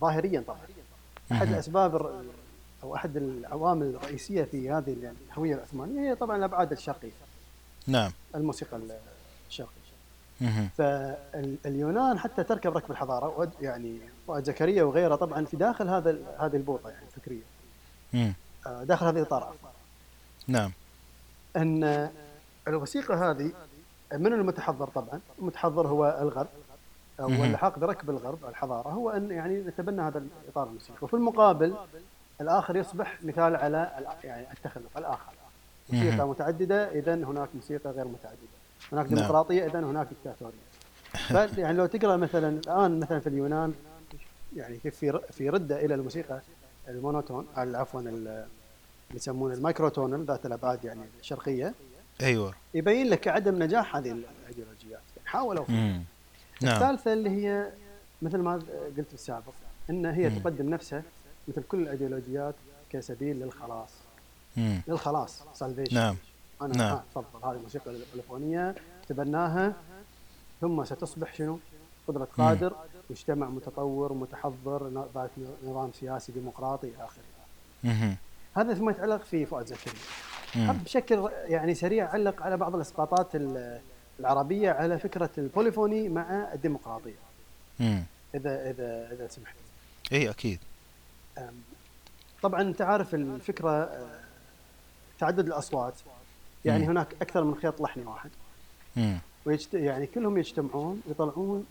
ظاهريا طبعا أحد. الأسباب أو أحد العوامل الرئيسية في هذه الهوية العثمانية هي طبعا الأبعاد الشرقية
نعم
الموسيقى
الشرقية.
فاليونان حتى تركب ركب الحضارة يعني زكريا وغيره طبعا في داخل هذا هذه البوطه يعني
الفكرية.
آه، داخل هذه الاطار.
نعم.
أن الموسيقى هذه من المتحضر طبعا؟ المتحضر هو الغرب. أو
مهم.
اللحاق بركب الغرب الحضارة. هو أن يعني نتبنى هذا الإطار الموسيقي. وفي المقابل الآخر يصبح مثال على يعني التخلف الآخر. موسيقى. متعددة اذا هناك موسيقى غير متعددة. هناك
نعم.
ديمقراطية اذا هناك دكتاتوريه يعني لو تقرأ مثلا الآن مثلا في اليونان يعني كيف في في ردة إلى الموسيقى ال monotone عفوا ال- اللي يسمونه ال microtonal ذات الأبعاد يعني الشرقية.
أيوه.
يبين لك عدم نجاح هذه الأيديولوجيات. حاولوا.
مم. نعم.
الثالثة اللي هي مثل ما قلت بالسابق إن هي
مم.
تقدم نفسها مثل كل الأيديولوجيات كسبيل للخلاص.
مم.
للخلاص salvation
نعم.
أنا
نعم.
تفضل هذه الموسيقى الالكترونيه تبناها ثم ستصبح شنو؟ قدرة قادر مجتمع متطور متحضر ذات نظام سياسي ديمقراطي إلى
آخره.
هذا فيما يتعلق في فؤاد زكريا بشكل يعني سريع علق على بعض الإسقاطات ال- العربية على فكرة البوليفوني مع الديمقراطية
مم.
اذا اذا إذا سمحت
اي
أكيد طبعا أنت عارف الفكرة آه، تعدد الأصوات يعني
مم.
هناك أكثر من خيط لحني واحد
مم.
ويجت... يعني كلهم يجتمعون يطلعون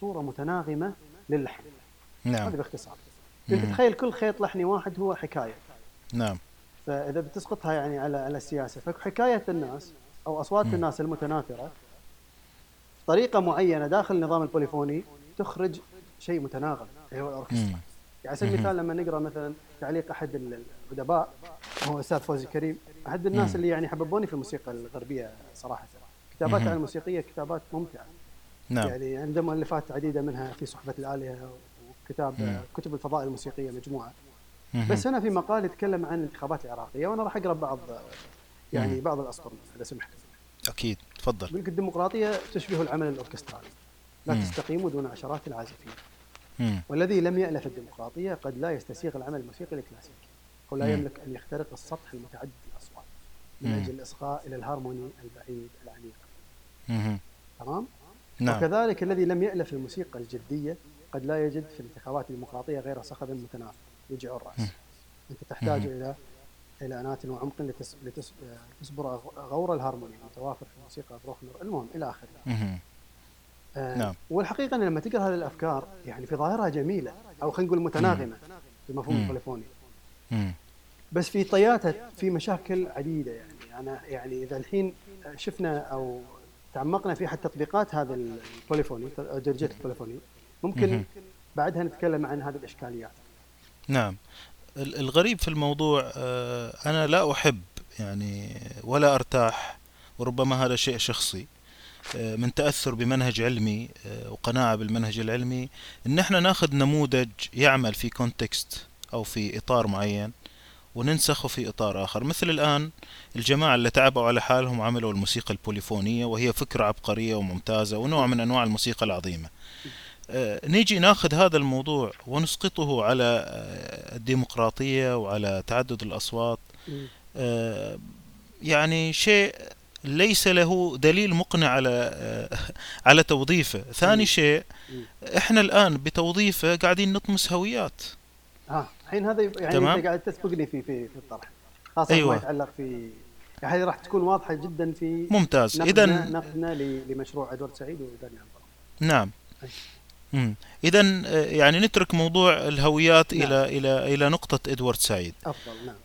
صورة متناغمة للحن هذا
نعم
باختصار إنت
مم.
تخيل كل خيط لحني واحد هو حكاية
نعم
فإذا بتسقطها يعني على على السياسة فحكاية الناس أو أصوات
مم.
الناس المتناثرة طريقة معينة داخل النظام البوليفوني تخرج شيء متناغم اللي هو
الأوركسترا.
يعني على سبيل المثال لما نقرأ مثلا تعليق أحد الأدباء وهو الاستاذ فوزي كريم أحد الناس. اللي يعني حببوني في الموسيقى الغربية صراحة كتاباته الموسيقية كتابات ممتعة
نعم
يعني عنده مؤلفات عديدة منها في صحبه الآلهة وكتاب. كتب الفضاء الموسيقية
مجموعة.
بس هنا في مقال يتكلم عن الانتخابات العراقية وأنا راح أقرأ بعض يعني. بعض الأسطر إذا سمحت
أكيد تفضل
الديمقراطية تشبه العمل الأوركسترالي لا. تستقيم دون عشرات العازفين. والذي لم يألف الديمقراطية قد لا يستسيغ العمل الموسيقي الكلاسيكي أو لا. يملك أن يخترق السطح المتعدد الأصوات من. أجل الإصغاء إلى الهارموني البعيد العميق. تمام؟
نعم
وكذلك الذي لم يألف الموسيقى الجدية قد لا يجد في الانتخابات الديمقراطية غير صخب متناثر يوجع الرأس. أنت تحتاج. إلى إلى أناة وعمق لتس... لتس... تسبر غور الهارموني المتوافر في الموسيقى بروكنر المهم إلى آخره
نعم.
والحقيقة أن لما تقرأ هذه الأفكار يعني في ظاهرها جميلة أو خلينا نقول متناغمة بمفهوم
مم.
البوليفوني
مم.
بس في طياتها في مشاكل عديدة يعني أنا يعني إذا الحين شفنا أو تعمقنا في حتى تطبيقات هذا البوليفوني درجه البوليفوني ممكن. بعدها نتكلم عن هذه الإشكاليات
نعم ال- الغريب في الموضوع آه، أنا لا أحب يعني ولا أرتاح وربما هذا شيء شخصي آه، من تأثر بمنهج علمي آه، وقناعة بالمنهج العلمي إن إحنا ناخذ نموذج يعمل في كونتكست أو في إطار معين وننسخه في إطار آخر. مثل الآن الجماعة اللي تعبوا على حالهم عملوا الموسيقى البوليفونية وهي فكرة عبقرية وممتازة ونوع من أنواع الموسيقى العظيمة. آه، نيجي ناخذ هذا الموضوع ونسقطه على آه، الديمقراطية وعلى تعدد الأصوات. آه، يعني شيء ليس له دليل مقنع على آه، على توظيفه ثاني. شيء. إحنا الآن بتوظيفه قاعدين نطمس هويات
ها الحين هذا يعني
تمام.
انت قاعد تسبقني في في في الطرح خاصة
أيوة.
ما يتعلق في يعني هذه راح تكون واضحة جدا في
ممتاز إذا
نقدنا لمشروع إدوارد سعيد ودانيال برا.
نعم
أي.
مم. إذا آه، يعني نترك موضوع الهويات
نعم.
إلى إلى إلى نقطة إدوارد سعيد
أفضل نعم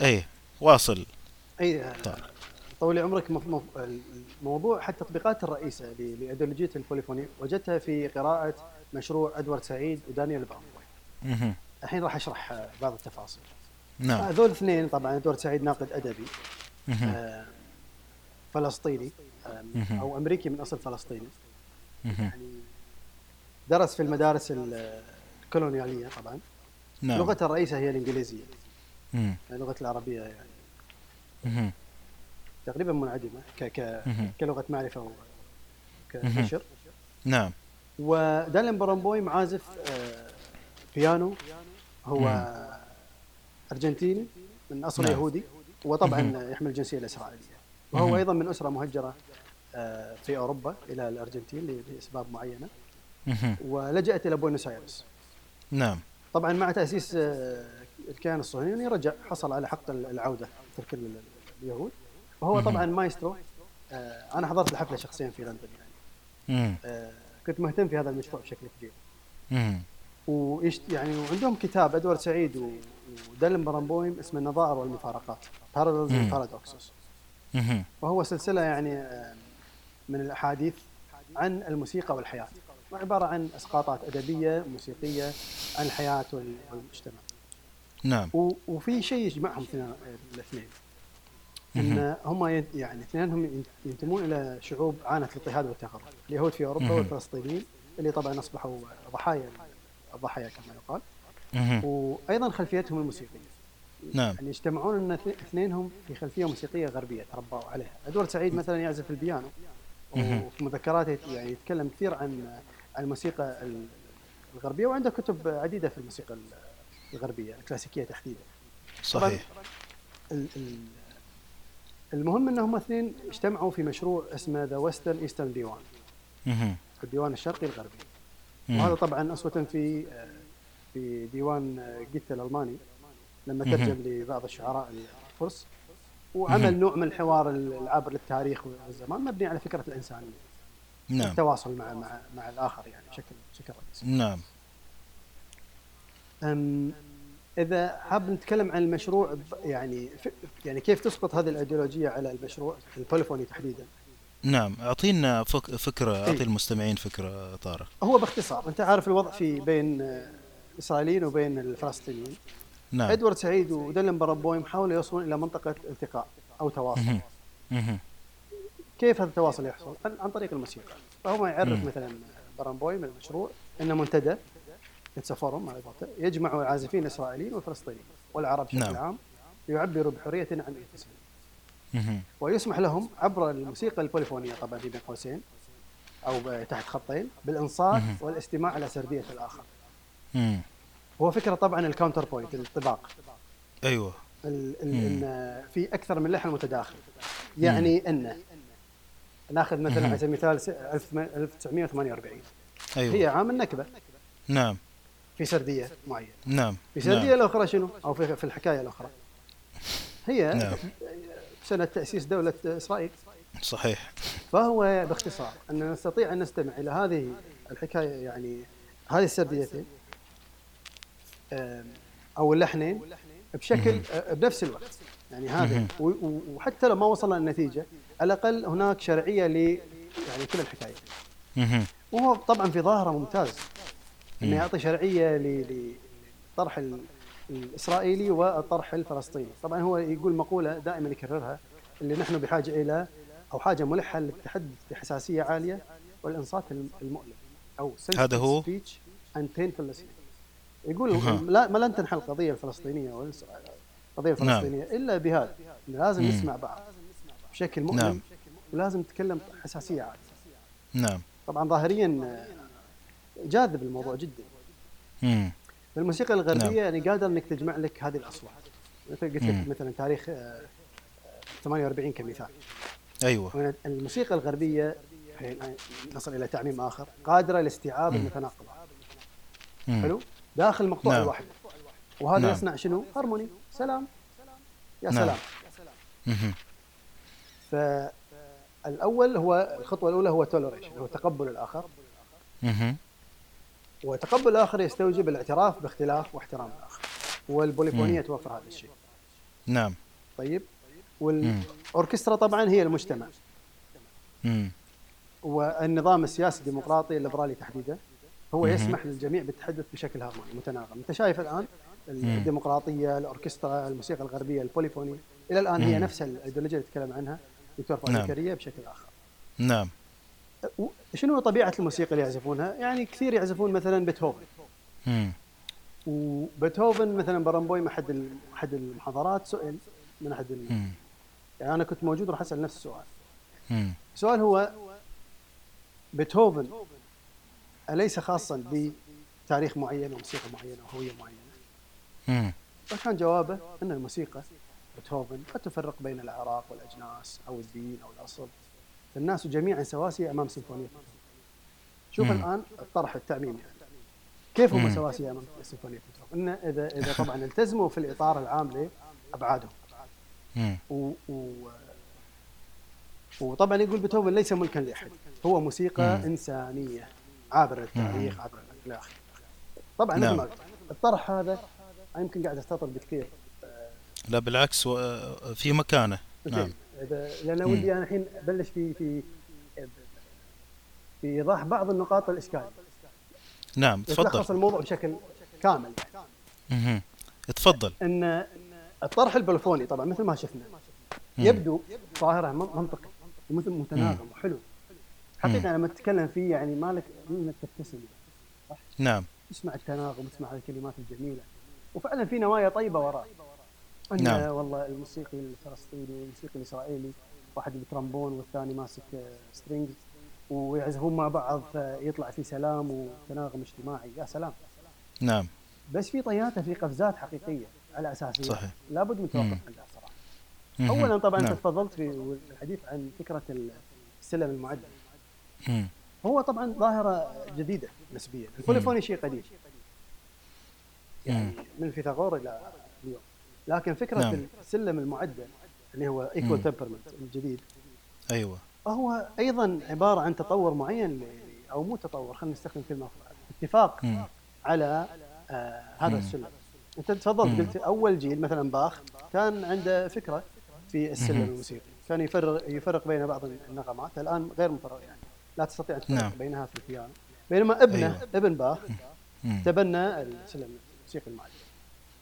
أي واصل
أي
طيب.
طول عمرك مف- مف- الموضوع حتى التطبيقات الرئيسة ل- لإيديولوجية البوليفوني وجدتها في قراءة مشروع إدوارد سعيد ودانيال بارنبويم
مهم.
الحين راح أشرح بعض التفاصيل
نعم
هذول الاثنين طبعا إدوارد سعيد ناقد
أدبي.
آه، فلسطيني آه،. أو أمريكي من أصل فلسطيني. يعني درس في المدارس ال- الكولونيالية طبعا
نعم
لغته الرئيسة هي الإنجليزية
مهم.
اللغة العربية يعني. تقريبا منعدمة ك ك. كلغة معرفة و-
مهم.
كنشر
نعم
ودالين برامبوي معازف آه، بيانو هو. أرجنتيني من أصل
نعم.
يهودي وطبعا. يحمل الجنسية الإسرائيلية وهو. أيضا من أسرة مهجرة آه، في أوروبا إلى الأرجنتين لأسباب معينة
مهم.
ولجأت إلى بوينوس آيرس
نعم
طبعا مع تأسيس آه، الكيان الصهيوني رجع حصل على حق العودة ترك ال- اليهود وهو
مهم.
طبعا مايسترو. آه، أنا حضرت الحفلة شخصيا في لندن يعني. آه، كنت مهتم في هذا المشروع بشكل كبير. ويشدّ يعني وعندهم كتاب إدوارد سعيد ودانيال بارنبويم اسمه النظائر والمفارقات Paradoxes.
مهم.
وهو سلسلة يعني آه، من الأحاديث عن الموسيقى والحياة. وعباره عن أسقاطات أدبية موسيقية عن الحياة وال- والمجتمع.
نعم.
وفي شيء يجمعهم اثنين- الاثنين. إن هم يعني اثنينهم ين- ينتمون إلى شعوب عانت الاضطهاد والتغرب اليهود في اوروبا. والفلسطينيين اللي طبعا أصبحوا ضحايا الضحايا كما يقال. وأيضا خلفيتهم الموسيقية.
نعم.
يعني يجتمعون إن اث- اثنينهم في خلفية موسيقية غربية تربوا عليها. ادوارد سعيد مثلا يعزف البيانو. وفي مذكراته يعني يتكلم كثير عن عن الموسيقى ال- الغربية وعنده كتب عديدة في الموسيقى ال- الغربية الكلاسيكية تحديدا.
صحيح.
ال- ال- المهم إنهم اثنين اجتمعوا في مشروع اسمه the Western Eastern ديوان. الديوان الشرقي الغربي. وهذا طبعا أسوة في آه، في ديوان آه، جوته الألماني لما. ترجم لبعض الشعراء الفرس. وعمل نوع من الحوار العابر للتاريخ والزمان مبني على فكرة الإنسانية.
نعم.
التواصل مع مع مع الآخر يعني بشكل بشكل رئيسي.
نعم.
أم، إذا حاب نتكلم عن المشروع يعني يعني كيف تسقط هذه الأيديولوجية على المشروع البوليفوني تحديدا
نعم أعطينا فك... فكرة
إيه.
أعطي المستمعين فكرة طارق
هو باختصار أنت عارف الوضع في بين الاسرائيليين وبين الفلسطينيين
نعم
إدوارد سعيد وديلن برامبويم حاولوا يوصلون إلى منطقة التقاء أو تواصل
مهم. مهم.
كيف هذا التواصل يحصل؟ عن, عن طريق الموسيقى فهو يعرف. مثلا برامبويم المشروع إنه منتدى على قولته يجمع العازفين الإسرائيليين والفلسطينيين والعرب بشكل
نعم.
عام ليعبروا بحرية عن انفسهم. ويسمح لهم عبر الموسيقى البوليفونية طبعا في بين قوسين أو ب- تحت خطين بالإنصات
مهم.
والاستماع إلى سردية الآخر.
مم.
هو فكرة طبعا ال counterpoint الطباق
أيوه
ال- ال-
مم.
إن في أكثر من لحن متداخل يعني إن ناخذ مثلا. على سبيل المثال س- 1948
أيوه
هي عام النكبة
نعم
في سردية معينة.
نعم
في سردية
نعم.
الأخرى شنو؟ أو في, في الحكاية الأخرى. هي
نعم.
سنة تأسيس دولة إسرائيل.
صحيح.
فهو باختصار أن نستطيع أن نستمع إلى هذه الحكاية يعني هذه السرديتين أو اللحنين بشكل. آه، بنفس الوقت. يعني هذا وحتى لو ما وصلنا للنتيجه على الأقل هناك شرعية ل يعني كل
الحكاية.
وهو طبعا في ظاهرة ممتاز إنه
مم.
يعطي شرعية للطرح ال- الإسرائيلي والطرح الفلسطيني، طبعا هو يقول مقولة دائما يكررها اللي نحن بحاجة إلى أو حاجة ملحة للتحدث بحساسية عالية والإنصات الم- المؤلم أو
هذا هو؟
سبيتش. يقول. لا ما لن تنحل القضية الفلسطينية القضية
نعم.
الفلسطينية إلا بهذا لازم
مم.
نسمع بعض بشكل مؤلم
نعم.
ولازم نتكلم حساسية عالية.
نعم
طبعا ظاهريا جاذب الموضوع جدا
مم.
في الموسيقى الغربية
نعم.
يعني قادر إنك تجمع لك هذه الأصوات مثل قلت. لك مثلا تاريخ آه، آه، 48 كمثال أيوه الموسيقى الغربية نصل إلى تعميم آخر قادرة لاستيعاب
مم.
حلو داخل المقطوعه
نعم.
الواحده وهذا
نعم.
يصنع شنو؟ هارموني سلام يا
نعم.
سلام. فالأول هو الخطوة الأولى هو toleration هو تقبل
الآخر.
وتقبل الآخر يستوجب الاعتراف باختلاف واحترام الآخر والبوليفونية
مم.
توفر هذا الشيء
نعم
طيب
مم.
والأوركسترا طبعا هي المجتمع
مم.
والنظام السياسي الديمقراطي الليبرالي تحديدا هو
مهم.
يسمح للجميع بالتحدث بشكل هارموني متناغم أنت شايف الآن الديمقراطية الأوركسترا الموسيقى الغربية البوليفوني إلى الآن هي
مم.
نفس الايديولوجيا اللي تكلم عنها دكتور فؤاد
نعم.
بشكل آخر
نعم
شنو طبيعة الموسيقى اللي يعزفونها؟ يعني كثير يعزفون مثلا بيتهوفن. وبيتهوفن مثلا بارنبويم احد احد المحاضرات سئل من احد. يعني أنا كنت موجود راح أسأل نفس السؤال
مم.
السؤال هو بيتهوفن أليس خاصا بتاريخ معين وموسيقى معينة وهوية معينة؟
مم.
فكان جوابه أن الموسيقى بيتهوفن قد تفرق بين الأعراق والأجناس أو الدين أو الأصل فالناس جميعا سواسية أمام سيمفونية شوف
مم.
الآن الطرح التعميمي يعني. كيف هم. سواسية أمام سيمفونية بيتهوفن؟ إن إذا إذا طبعا التزموا في الإطار العام لأبعادهم. و... و... وطبعا يقول بيتهوفن ليس ملكا لأحد هو موسيقى
مم.
إنسانية عابرة للتاريخ عابرة إلى اخره طبعا مثل
نعم.
ما قلت الطرح هذا يمكن قاعد استطرد بكثير
لا بالعكس في مكانه نعم
إذا-
لأن.
ودي أنا الحين أبلش في في في إيضاح بعض النقاط الاشكاليه
نعم تفضل.
الموضوع بشكل كامل. يعني.
مهم. تفضل.
إن الطرح البلفوني طبعا مثل ما شفنا. يبدو ظاهره من- منطقي ومثال متناغم وحلو. حقيقة لما تتكلم فيه يعني مالك انك تبتسم
نعم.
تسمع التناغم تسمع الكلمات الجميلة. وفعلا في نوايا طيبة وراه أن
نعم.
والله الموسيقي الفلسطيني والموسيقي الإسرائيلي واحد بال trombone والثاني ماسك strings ويعزفون مع بعض فيطلع في سلام وتناغم اجتماعي يا سلام
نعم
بس في طياته في قفزات حقيقية على اساسيات
صحيح.
لابد من توقف. عندها
صراحة.
اولا طبعا انت
نعم.
تفضلت في الحديث عن فكرة السلم المعدل
مم.
هو طبعا ظاهرة جديدة نسبيا البوليفوني شيء قديم يعني من فيثاغور إلى اليوم لكن فكرة
نعم.
السلم المعدل اللي هو
مم.
equal temperament الجديد
أيوه
هو أيضا عبارة عن تطور معين أو مو تطور خلينا نستخدم كلمة أخرى. اتفاق
مم.
على آه هذا
مم.
السلم أنت تفضلت. قلت أول جيل مثلا باخ كان عنده فكرة في السلم. الموسيقي كان يفرق يفرق بين بعض النغمات الآن غير مفرق يعني لا تستطيع أن تفرق
نعم.
بينها في البيانو بينما ابنه
أيوة.
ابن باخ
مم.
تبنى السلم الموسيقي المعدل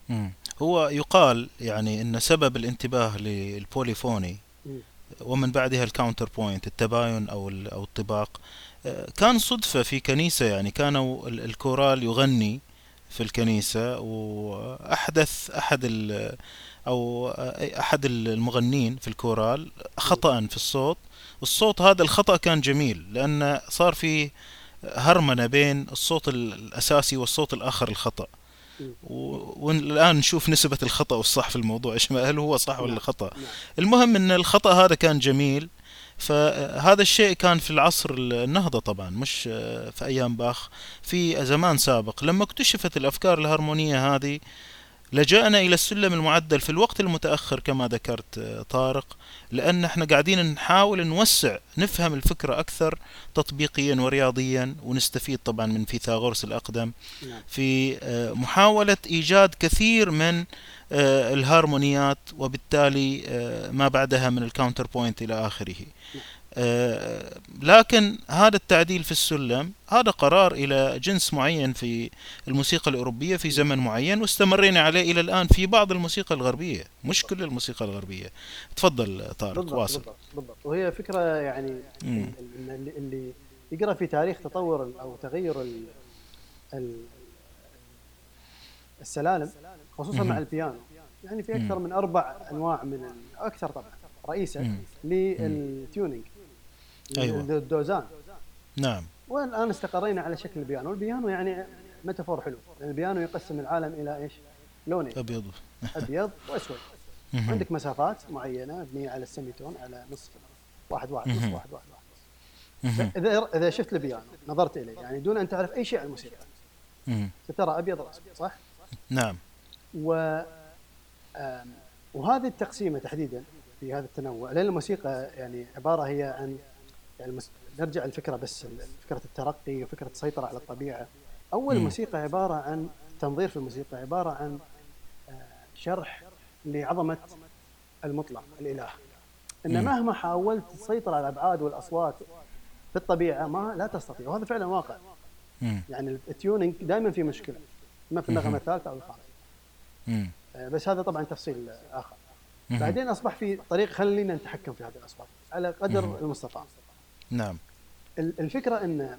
مم. هو يقال يعني إن سبب الانتباه لل
polyphony.
ومن بعدها ال counterpoint التباين أو أو الطباق آه، كان صدفة في كنيسة يعني كانوا ال- الكورال يغني في الكنيسة وأحدث أحد ال أو آه، أحد المغنين في الكورال خطأ في الصوت الصوت هذا الخطأ كان جميل لأن صار في هرمنة بين الصوت ال- الأساسي والصوت الآخر الخطأ
مم.
و- والآن نشوف نسبة الخطأ والصح في الموضوع ما- هل هو صح ولا
نعم.
خطأ
نعم.
المهم إن الخطأ هذا كان جميل فهذا الشيء كان في العصر النهضة طبعا مش آه، في أيام باخ في زمان سابق لما اكتشفت الأفكار الهرمونية هذه لجأنا إلى السلم المعدل في الوقت المتأخر كما ذكرت آه، طارق لأن إحنا قاعدين نحاول نوسع نفهم الفكرة أكثر تطبيقيا ورياضيا ونستفيد طبعا من فيثاغورس الأقدم
نعم.
في آه، محاولة إيجاد كثير من آه، الهارمونيات وبالتالي ما بعدها من ال counterpoint إلى آخره آه، لكن هذا التعديل في السلم هذا قرار إلى جنس معين في الموسيقى الأوروبية في زمن معين واستمرينا عليه إلى الآن في بعض الموسيقى الغربية مش كل الموسيقى الغربية تفضل طارق
بالضبط
واصل
بالضبط بالضبط وهي فكرة يعني
مم.
ال- اللي, يقرأ في تاريخ تطور أو تغير ال ال السلالم خصوصا
مهم.
مع البيانو يعني في أكثر
مم.
من أربع أنواع من أكثر طبعا رئيسه
مم.
لل tuning
أيوة.
الدوزان
نعم
والان استقرينا على شكل البيانو، البيانو يعني metaphor حلو، لأن البيانو يقسم العالم إلى إيش؟ لونين
أبيض
أبيض
وأسود.
عندك مسافات معينة مبنيه على ال semitone على نصف واحد واحد نص
مهم.
واحد واحد واحد. إذا إذا شفت البيانو نظرت إليه يعني دون أن تعرف أي شيء عن الموسيقى. سترى أبيض وأسود صح؟
نعم
و وهذه التقسيمة تحديدا في هذا التنوع لأن الموسيقى يعني عبارة هي عن يعني المس... نرجع الفكرة بس فكرة الترقي وفكرة السيطرة على الطبيعة
أول.
الموسيقى عبارة عن تنظير في الموسيقى عبارة عن آه، شرح لعظمة المطلق الإله
إن.
مهما حاولت تسيطر على الأبعاد والأصوات في الطبيعة ما لا تستطيع وهذا فعلا واقع. يعني ال tuning دائما في مشكلة اما في النغمه الثالثه أو
الخامسة.
آه، بس هذا طبعا تفصيل
آخر.
بعدين أصبح في طريق خلينا نتحكم في هذه الأصوات على قدر. المستطاع
نعم.
ال- الفكرة إن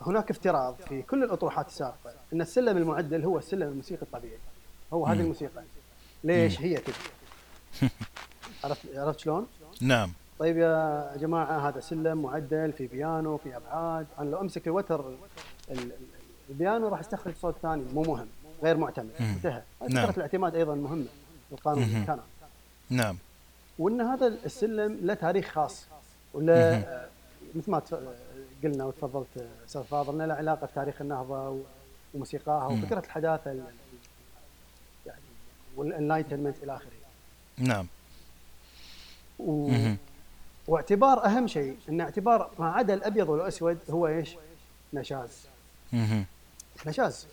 هناك افتراض في كل الأطروحات السابقة إن السلم المعدل هو السلم الموسيقي الطبيعي. هو هذه
مم.
الموسيقى. ليش هي كذا [LAUGHS] عرفت عرفت شلون؟
نعم.
طيب يا جماعة هذا سلم معدل في بيانو في أبعاد. أنا لو أمسك الوتر ال- ال- البيانو راح استخرج صوت ثاني مو مهم غير معتمد.
مم.
انتهى.
نعم.
الاعتماد أيضا مهمة القانون. كان.
نعم.
وإن هذا السلم له تاريخ خاص. ولا مثل ما قلنا وتفضلت أستاذ فاضل إنه له علاقة بتاريخ النهضة وموسيقاها. وفكرة الحداثة ال- يعني والانلايتمنت إلى آخره
نعم
و... واعتبار أهم شيء إن اعتبار ما عدا الأبيض والأسود هو إيش؟ نشاز. نشاز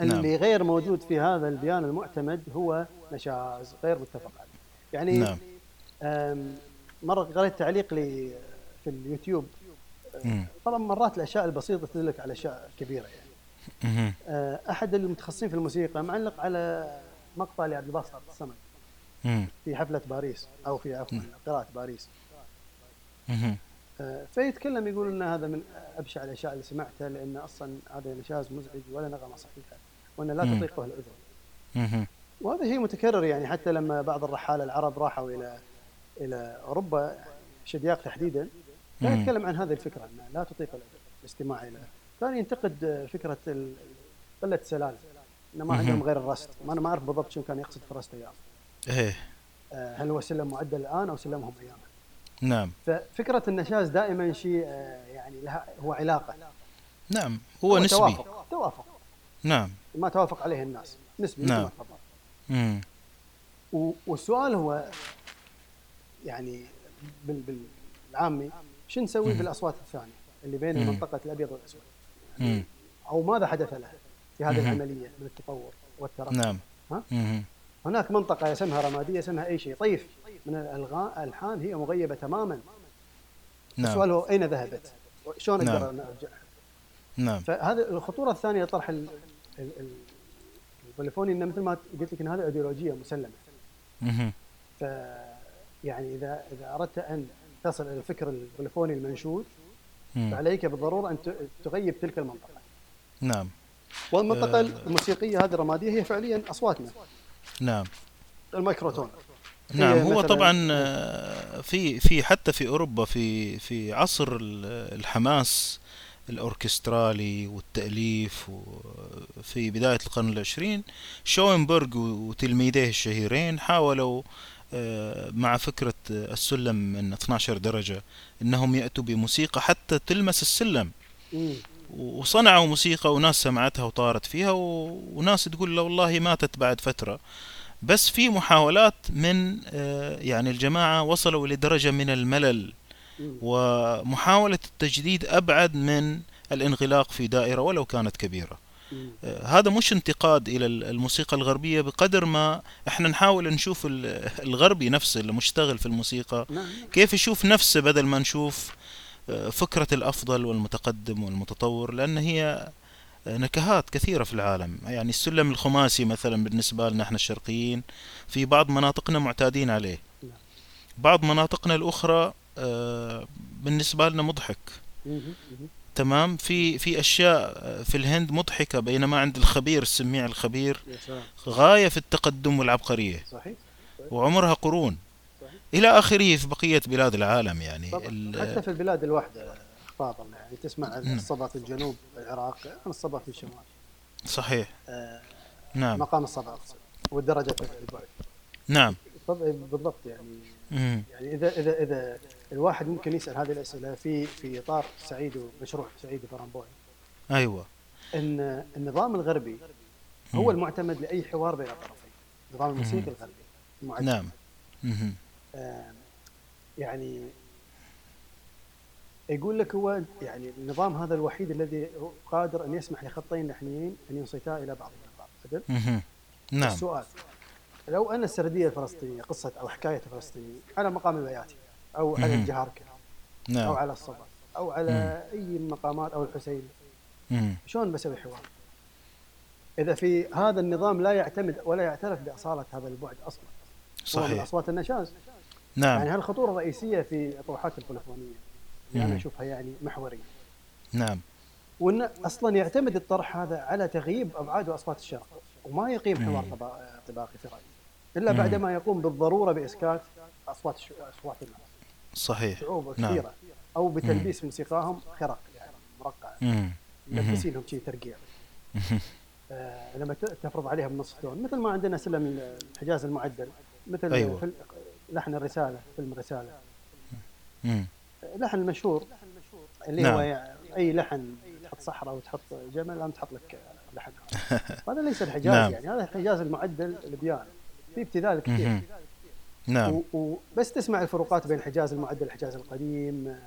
نعم.
اللي غير موجود في هذا البيان المعتمد هو نشاز غير متفق عليه يعني
نعم.
مرة قريت تعليق لي في اليوتيوب. طبعا مرات الأشياء البسيطة تدلك على أشياء كبيرة يعني. آه، أحد المتخصصين في الموسيقى معلق على مقطع لعبد الباسط الصمد
مم.
في حفلة باريس أو في عفوا قراءة باريس. آه، فيتكلم يقول إن هذا من أبشع الأشياء اللي سمعتها لأن أصلا هذا نشاز مزعج ولا نغمة صحيحة وان لا. تطيقه الاذن. وهذا شيء متكرر يعني حتى لما بعض الرحاله العرب راحوا إلى إلى أوروبا شدياق تحديدا. كان. يتكلم عن هذه الفكرة انها لا تطيق الاستماع إلى. كان ينتقد فكرة قلة السلالم إنه ما. عندهم غير الرست ما أنا ما أعرف بالضبط شو كان يقصد في الرست أيام
إيه.
آه، هل هو سلم معدل الآن أو سلمهم ايامها
نعم.
ففكرة النشاز دائما شيء آه، يعني لها هو علاقة.
نعم هو نسبي.
توافق. توافق.
نعم.
ما توافق عليه الناس. نسبي
نعم.
والسؤال هو يعني بال- بالعامي شو نسوي في الاصوات الثانية اللي بين. منطقه الأبيض والأسود
مم.
أو ماذا حدث لها في هذه. العملية من التطور والترقي
نعم
ها؟ هناك منطقة اسمها رمادية اسمها أي شيء طيف من الألغاء الالحان هي مغيبة تماما السؤال
نعم
هو أين ذهبت؟ شلون
نعم.
أقدر أرجعها؟
نعم
فهذا الخطورة الثانية طرح ال- ال- ال- البوليفوني انه مثل ما قلت لك إن هذا أيديولوجية مسلمة
مهم.
يعني إذا إذا أردت أن تصل إلى الفكر البوليفوني المنشود. فعليك بالضرورة أن ت- تغيب تلك المنطقة.
نعم.
والمنطقة
آه.
الموسيقية هذه الرمادية هي فعليا أصواتنا.
نعم.
الميكروتون.
نعم هو طبعا آه، في في حتى في أوروبا في في عصر ال- الحماس الأوركسترالي والتأليف وفي بداية القرن العشرين شوينبرغ وتلميذيه الشهيرين حاولوا آه، مع فكرة السلم من 12 درجة إنهم يأتوا بموسيقى حتى تلمس السلم. وصنعوا موسيقى وناس سمعتها وطارت فيها. وناس تقول لا والله ماتت بعد فترة بس في محاولات من آه، يعني الجماعة وصلوا لدرجة من الملل. ومحاولة التجديد أبعد من الانغلاق في دائرة ولو كانت كبيرة. آه، هذا مش انتقاد إلى ال- الموسيقى الغربية بقدر ما إحنا نحاول نشوف ال- الغربي نفسه اللي مشتغل في الموسيقى.
نعم
كيف يشوف نفسه بدل ما نشوف آه، فكرة الأفضل والمتقدم والمتطور؟ لأن هي آه، نكهات كثيرة في العالم. يعني السلم الخماسي مثلا بالنسبة لنا إحنا الشرقيين في بعض مناطقنا معتادين عليه.
نعم.
بعض مناطقنا الأخرى آه، بالنسبة لنا مضحك. تمام؟ في في أشياء آه، في الهند مضحكة بينما عند الخبير السميع الخبير غاية في التقدم والعبقرية.
صحيح.
وعمرها قرون.
صحيح.
إلى آخره في بقية بلاد العالم يعني.
حتى في البلاد الواحدة فاضل يعني تسمع الصبا في الجنوب العراق عن الصبا في الشمال.
صحيح.
آه،
نعم.
مقام الصبا والدرجة البعد
نعم.
بالضبط يعني. يعني إذا إذا إذا الواحد ممكن يسأل هذه الأسئلة في في إطار سعيد ومشروع سعيد فرامبوي
أيوة
إن النظام الغربي هو
مم.
المعتمد لأي حوار بين الطرفين نظام الموسيقى
مم.
الغربي المعتمد.
نعم.
آه، يعني يقول لك هو يعني النظام هذا الوحيد الذي قادر أن يسمح لخطين لحنيين أن ينصتا إلى بعضهما البعض.
نعم
السؤال لو أن السردية الفلسطينية قصة أو حكاية فلسطينيه على مقام البياتي أو على. الجهاركه أو
نعم.
على الصبا أو على أي مقامات أو الحسين. شلون بسوي حوار؟ إذا في هذا النظام لا يعتمد ولا يعترف بأصالة هذا البعد أصلا. من
صحيح.
أصوات النشاز. يعني
نعم
هالخطورة الرئيسية في الاطروحات البوليفونيه اللي أنا
مم.
أشوفها يعني محورية.
نعم.
وإن أصلا يعتمد الطرح هذا على تغييب أبعاد وأصوات الشرق. وما يقيم حوار طباقي في رأيي. إلا
مم.
بعدما يقوم بالضرورة بإسكات أصوات أصوات الناس
صحيح
شعوب
نعم.
كثيرة أو بتلبيس موسيقاهم خرق يعني مرقعه
مم. مهم.
ملبسين لهم شيء ترقيع [LAUGHS] آه لما تفرض عليهم نص تون مثل ما عندنا سلم الحجاز المعدل مثل
أيوة.
في لحن الرسالة فيلم الرسالة
مم.
لحن المشهور اللي
نعم.
هو يعني أي لحن تحط صحراء وتحط جمل أم تحط لك لحن [LAUGHS] هذا ليس الحجاز
نعم.
يعني هذا الحجاز المعدل البيانو في ابتذال كثير.
نعم.
وبس تسمع الفروقات بين الحجاز المعدل والحجاز القديم آه،